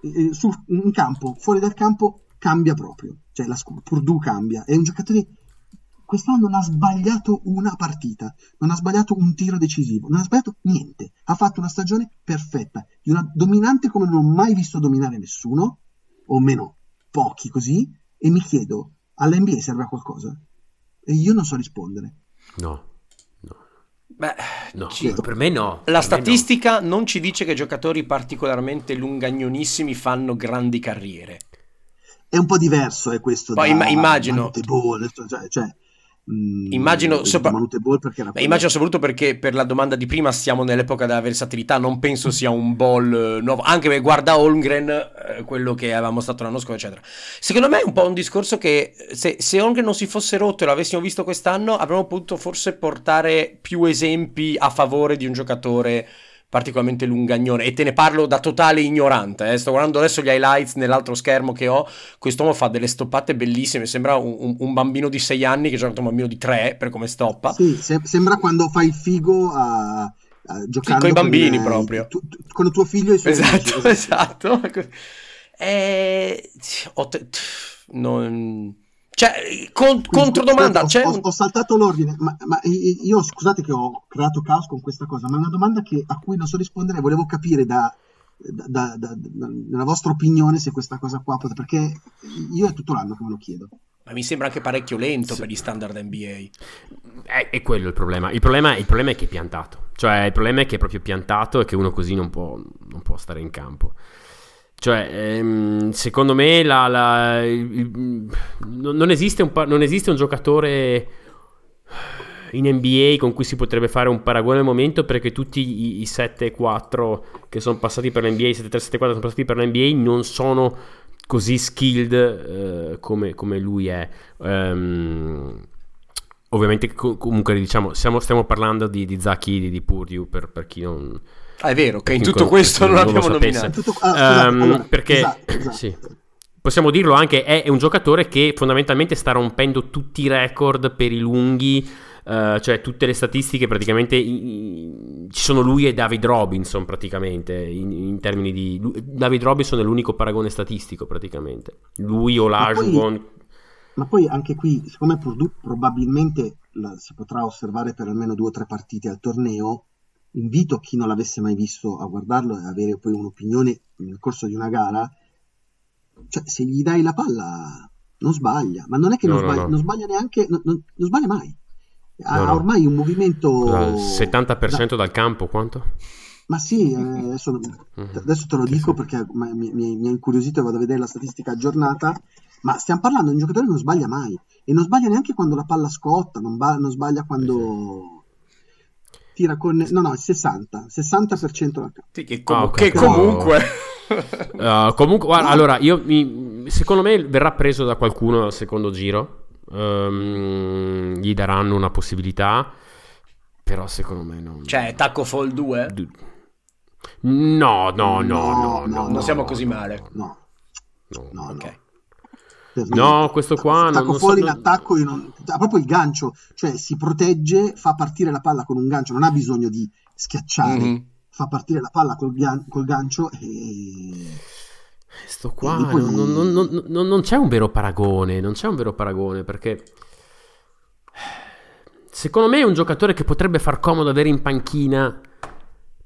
eh, sul, in campo fuori dal campo cambia proprio cioè la Purdue cambia è un giocatore quest'anno non ha sbagliato una partita, non ha sbagliato un tiro decisivo, non ha sbagliato niente. Ha fatto una stagione perfetta, di una dominante come non ho mai visto dominare nessuno, o meno pochi così, e mi chiedo, all'NBA serve a qualcosa? E io non so rispondere. No, no, Beh, no. ci- Per me no. La no. statistica non ci dice che giocatori particolarmente lungagnonissimi fanno grandi carriere. È un po' diverso, è questo Poi da imma- immagino- Mante Ball, cioè, cioè, Immagino, sopra- era Beh, immagino soprattutto perché per la domanda di prima siamo nell'epoca della versatilità, non penso sia un ball eh, nuovo, anche perché guarda Holmgren, eh, quello che aveva mostrato l'anno scorso, eccetera. Secondo me è un po' un discorso che se, se Holmgren non si fosse rotto e l'avessimo visto quest'anno, avremmo potuto forse portare più esempi a favore di un giocatore particolarmente lungagnone. E te ne parlo da totale ignorante eh. sto guardando adesso gli highlights nell'altro schermo che ho. Quest'uomo fa delle stoppate bellissime sembra un, un, bambino di 6 anni che gioca con un bambino di 3 per come stoppa. Sì, se- sembra quando fai il figo a, a giocando coi bambini con, proprio. tu- tu- con tuo figlio e i suoi amici, esatto esatto. Eh, ho te- non... cioè con, controdomanda scusate, c'è ho, un- ho saltato l'ordine, ma, ma io scusate che ho creato caos con questa cosa, ma è una domanda che- a cui non so rispondere, volevo capire da, da- da- da- da- nella vostra opinione se questa cosa qua, perché io è tutto l'anno che me lo chiedo. ma mi sembra anche parecchio lento per gli standard NBA È, è quello il problema. Il problema. il problema è che è piantato. Cioè, il problema è che è proprio piantato e che uno così non può, non può stare in campo. Cioè, ehm, secondo me la- la- il- non, esiste un, non esiste un giocatore in NBA con cui si potrebbe fare un paragone al momento perché tutti i, i 7-4 che sono passati per l'NBA, i 7-3-7-4 che sono passati per l'NBA non sono così skilled eh, come, come lui è. Ehm, ovviamente co- comunque diciamo stiamo, stiamo parlando di, di Zach Edey, di Purdue per, per chi non, Ah, è vero che in tutto questo non non lo abbiamo sapesse. nominato Tutto- ah, scusate, Ehm, allora, perché esatto, esatto. sì. possiamo dirlo anche è, è un giocatore che fondamentalmente sta rompendo tutti i record per i lunghi eh, cioè tutte le statistiche praticamente i- i- ci sono lui e David Robinson praticamente in, in termini di lui- David Robinson è l'unico paragone statistico praticamente lui o Ma Lajuwon Ma poi anche qui, siccome Purdue probabilmente la- si potrà osservare per almeno due o tre partite al torneo, invito chi non l'avesse mai visto a guardarlo e avere poi un'opinione nel corso di una gara. Cioè, se gli dai la palla, non sbaglia, ma non è che non, No, no, sbaglia, no. non sbaglia neanche, non, non- sbaglia mai. Ha No, no. ormai un movimento. Cosa, 70% dal campo quanto? Ma sì, eh, adesso, adesso te lo dico perché mi, mi- mi ha incuriosito e vado a vedere la statistica aggiornata. Ma stiamo parlando di un giocatore che non sbaglia mai e non sbaglia neanche quando la palla scotta, non, ba- non sbaglia quando tira con. No, no, il 60, 60% dal campo. Sì, che, com- Ah, ok, che però- comunque Uh, comunque, guarda, allora, io mi- secondo me verrà preso da qualcuno al secondo giro. Ehm, gli daranno una possibilità. Però secondo me non. cioè Taco Fall 2 D- No, no, no, no, no. non siamo no, così no, male. No, no. no, ok no. Per No, questo qua non- non so- fuori in non- attacco, io non- ha proprio il gancio, cioè si protegge, fa partire la palla con un gancio, non ha bisogno di schiacciare, Mhm. fa partire la palla col, gan- col gancio e Sto qua E poi- non, non- non- non- non c'è un vero paragone, non c'è un vero paragone perché secondo me è un giocatore che potrebbe far comodo avere in panchina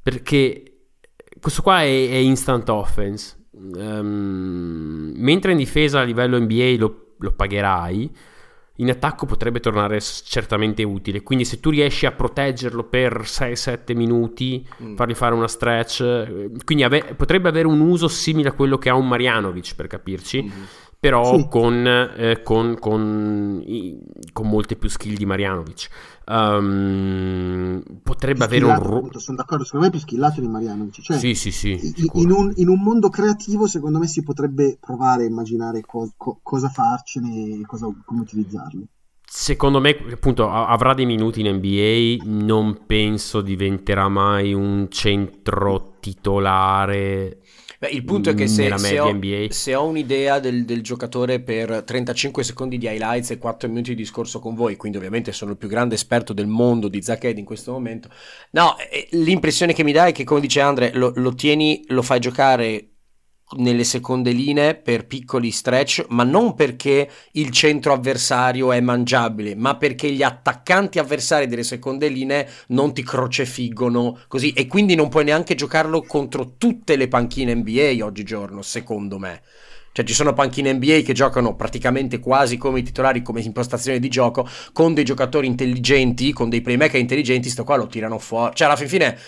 perché questo qua è, è instant offense. Ehm, mentre in difesa a livello NBA lo, lo pagherai, in attacco potrebbe tornare certamente utile. Quindi se tu riesci a proteggerlo per 6-7 minuti, Mm. fargli fare una stretch, eh, quindi ave- potrebbe avere un uso simile a quello che ha un Marianovic per capirci, Mhm. Però Sì. con, eh, con- con con molte più skill di Marianovic. Ehm, potrebbe avere un schillato, ru- appunto, sono d'accordo, secondo me è più schillato di Marianovic, cioè Sì, sì, sì. in, un, in un mondo creativo secondo me si potrebbe provare a immaginare co- co- cosa farcene e cosa- come utilizzarlo. Secondo me, appunto, avrà dei minuti in NBA. Non penso diventerà mai un centro titolare. Beh, il punto è che se, se ho, se ho un'idea del, del giocatore per 35 secondi di highlights e 4 minuti di discorso con voi, quindi ovviamente sono il più grande esperto del mondo di Zacched in questo momento, no, eh, l'impressione che mi dà è che come dice Andre, lo, lo tieni, lo fai giocare nelle seconde linee per piccoli stretch, ma non perché il centro avversario è mangiabile, ma perché gli attaccanti avversari delle seconde linee non ti crocefiggono così e quindi non puoi neanche giocarlo contro tutte le panchine NBA oggigiorno, secondo me. Cioè ci sono panchine NBA che giocano praticamente quasi come i titolari, come impostazione di gioco, con dei giocatori intelligenti, con dei playmaker intelligenti, sto qua lo tirano fuori. Cioè alla fin fine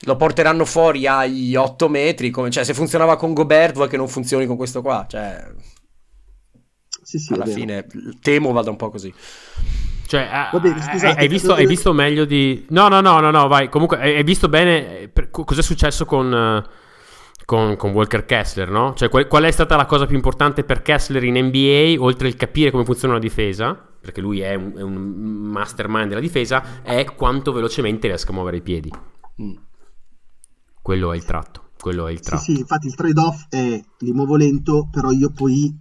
lo porteranno fuori ai 8 metri, come, cioè se funzionava con Gobert vuoi che non funzioni con questo qua, cioè... Sì, Sì, Alla fine temo vada un po' così. Cioè, Va bene, ah, scusate, hai, visto, dove- hai visto meglio di... No, no, no, no, no, vai. Comunque, hai, visto bene eh, per- co- cos'è successo con, eh, con, con Walker Kessler, no? Cioè, qual, qual è stata la cosa più importante per Kessler in NBA, oltre il capire come funziona la difesa, perché lui è un, è un mastermind della difesa, è quanto velocemente riesca a muovere i piedi. Mm. Quello è il tratto. Quello è il Sì, tratto. sì, infatti il trade-off è li muovo lento, però io poi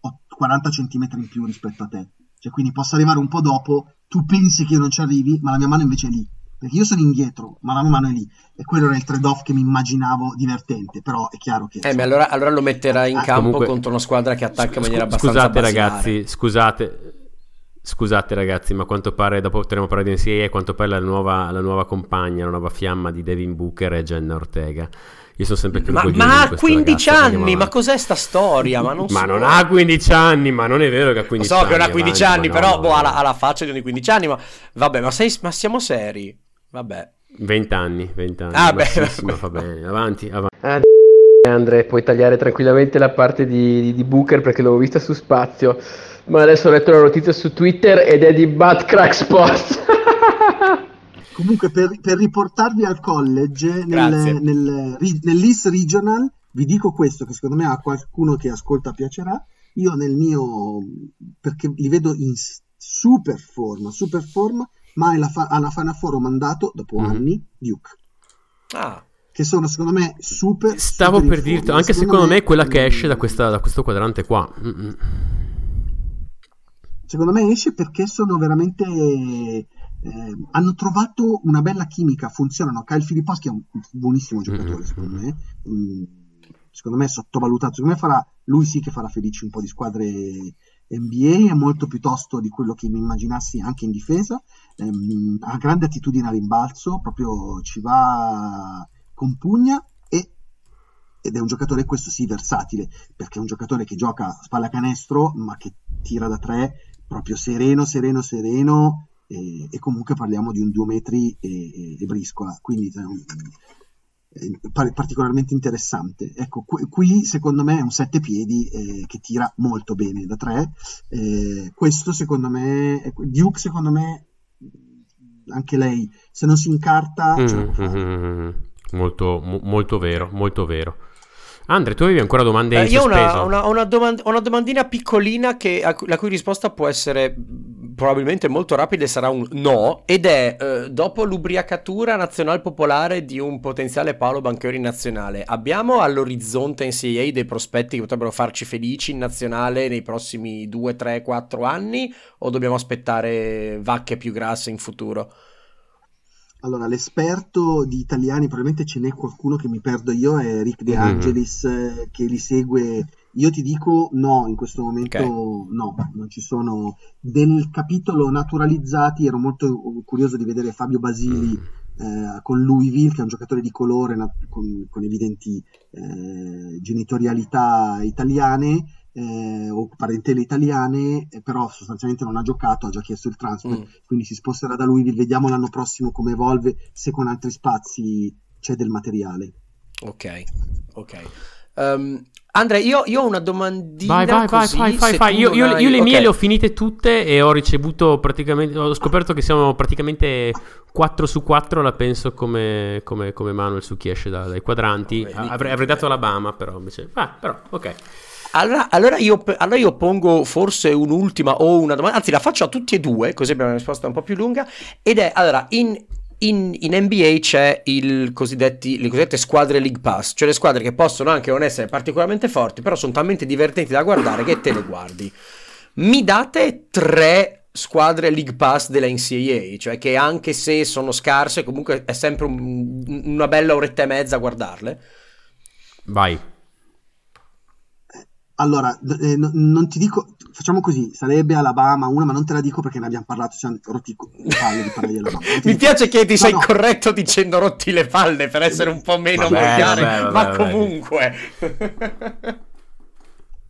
ho 40 cm in più rispetto a te. Cioè, quindi posso arrivare un po' dopo, tu pensi che io non ci arrivi, ma la mia mano invece è lì. Perché io sono indietro, ma la mia mano è lì. E quello era il trade-off che mi immaginavo divertente, però è chiaro che... Eh, ma allora, allora lo metterà in Ah, campo comunque- contro una squadra che attacca in Scu- maniera abbastanza Scusate basilare. ragazzi, scusate. Scusate ragazzi, ma a quanto pare, dopo potremo parlare di NCAA, a quanto pare la nuova, la nuova compagna, la nuova fiamma di Devin Booker è Jenna Ortega. Io sono sempre più Ma, ma ha questa 15 ragazza anni, ma cos'è sta storia? Ma non, Ma so. non ha 15 anni, ma non è vero che ha Lo 15 so anni. che non ha 15 avanti, anni, però no, boh, no, ha, la, no. ha la faccia di di 15 anni. Ma vabbè, ma, sei- ma siamo seri? Vabbè. 20 anni, 20 anni. Ah, beh, fa bene. Avanti, avanti. Ah, Andre, puoi tagliare tranquillamente la parte di, di- di Booker perché l'avevo vista su Spazio, ma adesso ho letto la notizia su Twitter ed è di Bad Crack Sports. Comunque, per, per riportarvi al college, nel, nel, nell'East Regional, vi dico questo, che secondo me a qualcuno che ascolta piacerà. Io nel mio, perché li vedo in super forma, super forma, ma alla, fa- alla Final Four ho mandato, dopo Mhm. anni, Duke. Ah, Che sono secondo me super. Stavo super per dirti, anche secondo me è quella che esce da, questa- da questo quadrante qua. Mm-mm. Secondo me esce perché sono veramente. eh, hanno trovato una bella chimica, funzionano. Kyle Filipowski è un buonissimo giocatore, Mhm. secondo me. Mm, secondo me è sottovalutato. Secondo me farà, lui sì che farà felice un po' di squadre NBA, è molto piuttosto di quello che mi immaginassi anche in difesa. Ehm, ha grande attitudine a rimbalzo, proprio ci va con pugna e ed è un giocatore questo sì versatile perché è un giocatore che gioca a spalla canestro ma che tira da tre proprio sereno sereno sereno e, e comunque parliamo di un due metri e, e- e briscola quindi è par- particolarmente interessante ecco qui, qui, secondo me è un sette piedi eh, che tira molto bene da tre Eh, questo secondo me Duke secondo me anche lei se non si incarta fare. Mm-hmm. Molto, mo- molto vero, molto vero. Andre, tu avevi ancora domande Eh, in io ho sospeso? una, una- una domand- ho una domandina piccolina che, a cui- la cui risposta può essere probabilmente molto rapida e sarà un no, ed è eh, dopo l'ubriacatura nazional popolare di un potenziale Paolo Banchiori in nazionale, abbiamo all'orizzonte NCAA dei prospetti che potrebbero farci felici in nazionale nei prossimi 2, 3, 4 anni o dobbiamo aspettare vacche più grasse in futuro? Allora, l'esperto di italiani, probabilmente ce n'è qualcuno che mi perdo io, è Rick De Mhm. Angelis, eh, che li segue. Io ti dico no, in questo momento Ok. no, non ci sono. Del capitolo naturalizzati ero molto curioso di vedere Fabio Basili Mm. Eh, con Louisville, che è un giocatore di colore con, con evidenti eh, genitorialità italiane eh, o parentele italiane, eh, però sostanzialmente non ha giocato, ha già chiesto il transfer, Mm. quindi si sposterà da Louisville. Vediamo l'anno prossimo come evolve, se con altri spazi c'è del materiale. Ok, ok. Um, Andrea, io, io ho una domandina Vai, vai, vai, così, se fai. tu Io, io- hai- io le mie ok. le ho finite tutte e ho ricevuto praticamente. Ho scoperto che siamo praticamente 4 su 4. La penso come, come, come Manuel su chi esce da- dai quadranti. Vedi? Avrei, avrei dato Alabama, però invece. Ah, però, ok. Allora, allora io, allora io pongo forse un'ultima o una domanda, anzi la faccio a tutti e due, così abbiamo una risposta un po' più lunga, ed è, allora, in, in- in NBA c'è il cosiddetti, le cosiddette squadre League Pass, cioè le squadre che possono anche non essere particolarmente forti, però sono talmente divertenti da guardare che te le guardi. Mi date tre squadre League Pass della NCAA, cioè che anche se sono scarse, comunque è sempre un- una bella oretta e mezza a guardarle? Vai. Allora, eh, no- non ti dico, facciamo così, sarebbe Alabama una, ma non te la dico perché ne abbiamo parlato, ci siamo rotti le palle di parlare di Alabama. Mi dico- piace che ti No, sei no. corretto dicendo rotti le palle per essere un po' meno volgare, ma vabbè. comunque.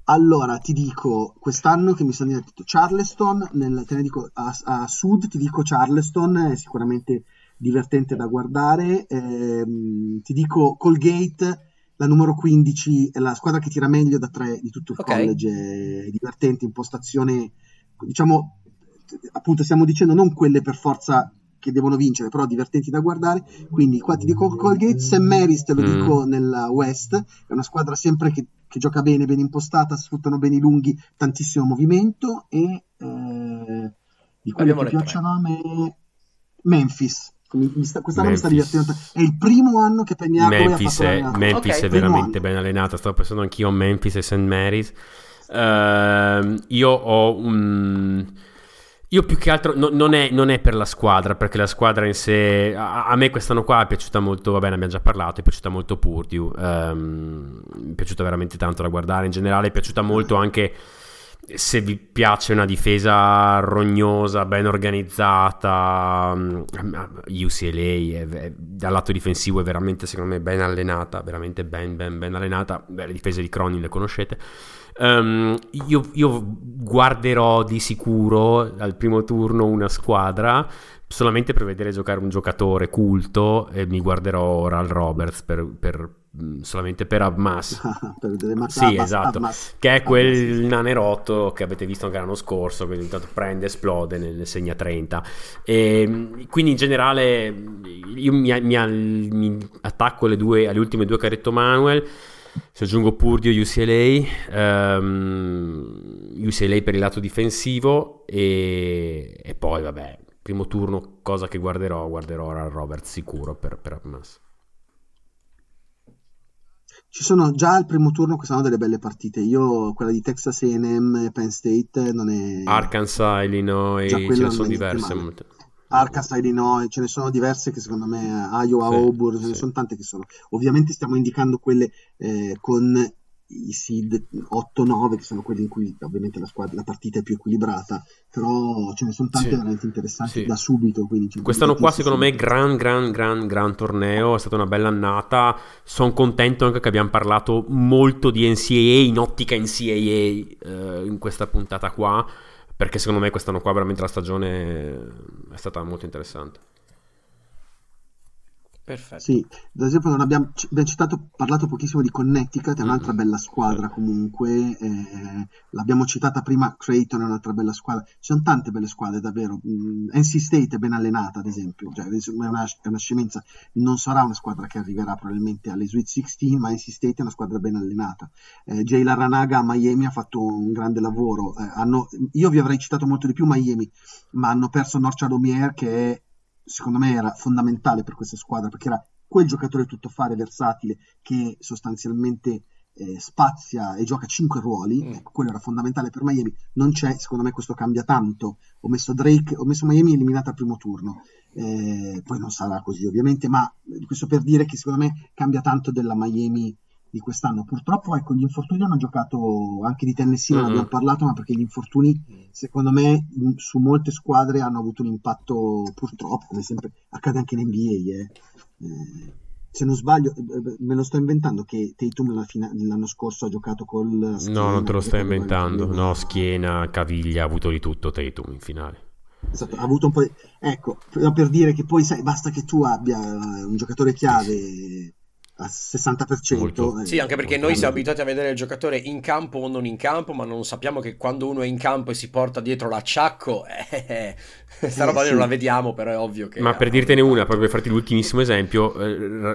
Allora, ti dico, quest'anno che mi sono divertito, Charleston, nel- te ne dico, a, a sud ti dico Charleston, è sicuramente divertente da guardare, ehm, ti dico Colgate, la numero 15 è la squadra che tira meglio da tre di tutto il Ok. college, è divertente, impostazione, diciamo, appunto stiamo dicendo non quelle per forza che devono vincere, però divertenti da guardare, quindi qua ti dico Colgate, St. Mary's te lo Mm. dico nella West, è una squadra sempre che, che gioca bene, ben impostata, sfruttano bene i lunghi, tantissimo movimento e eh, di quelli Abbiamo che piacciono a me Memphis. Mi- mi sta- quest'anno mi sta Memphis. divertendo. È il primo anno che ha Memphis, fatto è. Memphis Ok. è veramente ben allenata. Stavo pensando anch'io a Memphis e St. Mary's. Ehm, io ho un. Io più che altro no- non, è, non è per la squadra, perché la squadra in sé. A, a me quest'anno qua è piaciuta molto. Vabbè, ne abbiamo già parlato. È piaciuta molto Purdue. mi è piaciuta veramente tanto da guardare. In generale, è piaciuta molto anche. Se vi piace una difesa rognosa, ben organizzata, mm, UCLA è- è- dal lato difensivo è veramente secondo me ben allenata, veramente ben ben ben allenata. Beh, le difese di Cronin le conoscete. Ehm, io, io guarderò di sicuro al primo turno una squadra solamente per vedere giocare un giocatore culto e mi guarderò Oral Roberts per, per- solamente per Abmas. per Max Sì, Abbas, esatto. Abbas. Che è quel sì. nanerotto che avete visto anche l'anno scorso, che intanto prende, esplode, ne, ne segna 30. E, mh, quindi in generale io mi, mi- mi attacco alle, due, alle ultime due che ha detto Manuel. Se aggiungo Purdio UCLA, ehm, UCLA per il lato difensivo e, e poi vabbè, primo turno, cosa che guarderò, guarderò Roberts sicuro per, per Hamas. Ci sono già al primo turno quest'anno delle belle partite. Io quella di Texas A&M e Penn State non è Arkansas, Illinois, ce ne sono diverse. molte. Arkansas, Illinois, ce ne sono diverse che secondo me Iowa, Sì, Auburn, ce ne sì. sono tante che sono. Ovviamente stiamo indicando quelle eh, con i seed 8-9 che sono quelli in cui ovviamente la, squadra, la partita è più equilibrata, però ce ne sono tante Sì. veramente interessanti Sì. da subito. Quest'anno qua secondo me gran gran gran gran torneo, è stata una bella annata, sono contento anche che abbiamo parlato molto di NCAA, in ottica NCAA eh, in questa puntata qua, perché secondo me quest'anno qua veramente la stagione è stata molto interessante. Perfetto. Sì, ad esempio non abbiamo, abbiamo citato, parlato pochissimo di Connecticut, è un'altra bella squadra comunque, eh, l'abbiamo citata prima, Creighton è un'altra bella squadra, ci sono tante belle squadre davvero, Mm, NC State è ben allenata ad esempio, cioè, è, una, è una scemenza, non sarà una squadra che arriverà probabilmente alle Sweet 16, ma NC State è una squadra ben allenata. Eh, Jay Larranaga a Miami ha fatto un grande lavoro, eh, hanno- io vi avrei citato molto di più Miami, ma hanno perso Norcia Lomier che è secondo me era fondamentale per questa squadra perché era quel giocatore tuttofare versatile che sostanzialmente eh, spazia e gioca cinque ruoli, Mm. ecco, quello era fondamentale per Miami, non c'è, secondo me questo cambia tanto, ho messo Drake, ho messo Miami eliminata al primo turno, Eh, poi non sarà così ovviamente, ma questo per dire che secondo me cambia tanto della Miami di quest'anno, purtroppo ecco gli infortuni hanno giocato anche di Tennessee, non Mm. abbiamo parlato, ma perché gli infortuni secondo me in- su molte squadre hanno avuto un impatto purtroppo, come sempre accade anche in NBA. eh. Eh, se non sbaglio, eh, me lo sto inventando che Tatum fina- l'anno scorso ha giocato col No, non te lo stai schiena, inventando, no, schiena, caviglia, ha avuto di tutto Tatum in finale. Esatto, ha avuto un po' di... Ecco, per dire che poi sai, basta che tu abbia un giocatore chiave al 60%. Molto. eh, Sì, anche perché noi siamo abituati a vedere il giocatore in campo o non in campo, ma non sappiamo che quando uno è in campo e si porta dietro l'acciacco, eh, sta Eh, roba noi sì. non la vediamo, però è ovvio che... Ma per dirtene una, proprio per farti l'ultimissimo esempio,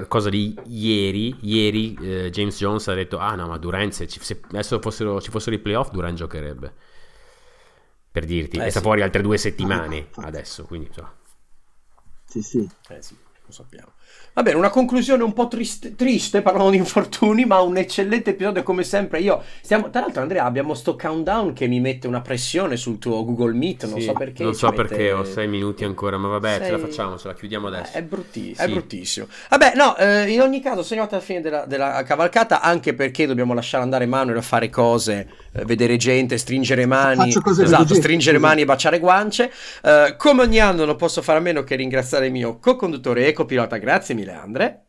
eh, cosa di ieri, ieri eh, James Jones ha detto, ah no, ma Durant, se, ci- se adesso fossero, ci fossero i playoff, Durant giocherebbe. Per dirti, Eh, e sta sì. fuori altre due settimane infatti. adesso, quindi insomma. Sì, sì. Eh sì, lo sappiamo. Va bene, una conclusione un po' triste, triste parlando di infortuni, ma un eccellente episodio come sempre. Io stiamo, tra l'altro, Andrea, abbiamo sto countdown che mi mette una pressione sul tuo Google Meet. Non Sì, so perché. Non so mette- perché ho sei minuti ancora, ma vabbè, ce la Sei- facciamo, ce la chiudiamo adesso. È, brutti- Sì. è bruttissimo. Vabbè, no, eh, in ogni caso, siamo arrivati alla fine della, della cavalcata, anche perché dobbiamo lasciare andare Manuel a fare cose, eh, vedere gente, stringere mani. Faccio cose, esatto, stringere mani e baciare guance. Eh, come ogni anno non posso fare a meno che ringraziare il mio co-conduttore e copilota. Grazie mille, Andre.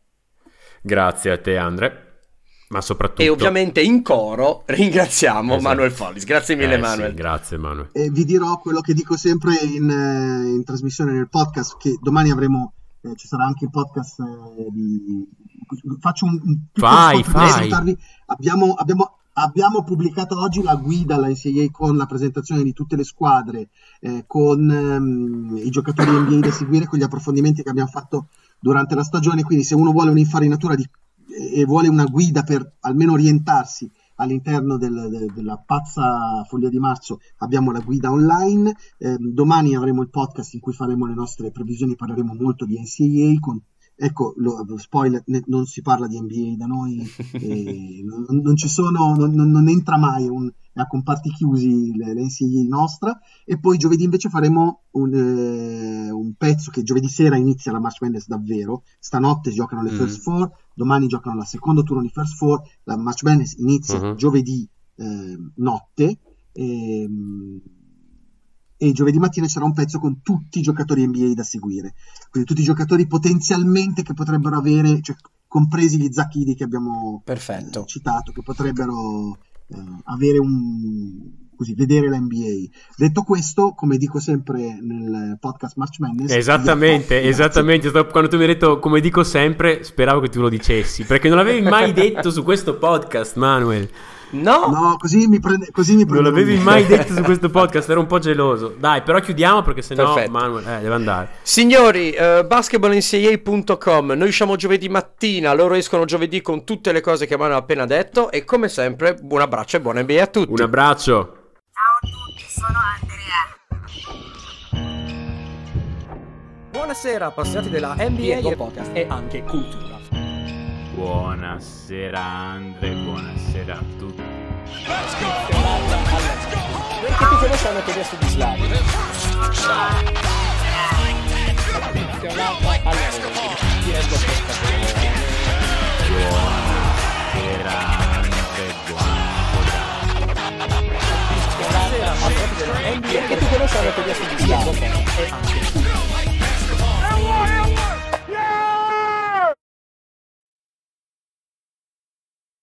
Grazie a te, Andre, ma soprattutto... E ovviamente in coro ringraziamo Esatto. Manuel Follis. Grazie mille, Eh, sì, Manuel. grazie, Manuel. E vi dirò quello che dico sempre in, eh, in trasmissione nel podcast, che domani avremo, eh, ci sarà anche il podcast eh, di faccio un, un Fai, fai. Abbiamo, abbiamo, abbiamo pubblicato oggi la guida alla NCAA con la presentazione di tutte le squadre, eh, con ehm, i giocatori NBA da seguire, con gli approfondimenti che abbiamo fatto durante la stagione. Quindi, se uno vuole un'infarinatura di, e vuole una guida per almeno orientarsi all'interno del- de- della pazza follia di marzo abbiamo la guida online. Eh, domani avremo il podcast in cui faremo le nostre previsioni, parleremo molto di NCAA. Con, ecco, lo, spoiler, non si parla di NBA da noi, eh, non, non ci sono, non, non- entra mai un, a comparti chiusi l- l'NCAA nostra. E poi giovedì invece faremo un, eh, un pezzo che giovedì sera inizia la March Madness davvero. Stanotte giocano le Mm. First Four, domani giocano la seconda turno di First Four. La March Madness inizia Mhm. giovedì eh, notte. ehm, E, giovedì mattina c'era un pezzo con tutti i giocatori NBA da seguire, quindi tutti i giocatori potenzialmente che potrebbero avere, cioè, compresi gli Zacchidi che abbiamo eh, citato, che potrebbero eh, avere un così vedere la NBA. Detto questo, come dico sempre nel podcast March Madness, Esattamente, esattamente. Quando tu mi hai detto, come dico sempre, speravo che tu lo dicessi. Perché non l'avevi mai detto su questo podcast, Manuel. No, No, così mi prende così mi Non prende l'avevi mai detto su questo podcast, ero un po' geloso. Dai, però chiudiamo perché sennò Perfetto. Manuel eh, deve andare. Signori, eh, basketballncaa.com, noi usciamo giovedì mattina, loro escono giovedì con tutte le cose che mi hanno appena detto e come sempre buon abbraccio e buona NBA a tutti. Un abbraccio. Ciao a tutti, sono Andrea. Buonasera appassionati della NBA e podcast e anche cultura. Buonasera Andre, buonasera a tutti. Perché ti conosciamo che adesso di Slavi. Buonasera Andre, buonasera. Perché ti conosciamo che adesso di e cultura.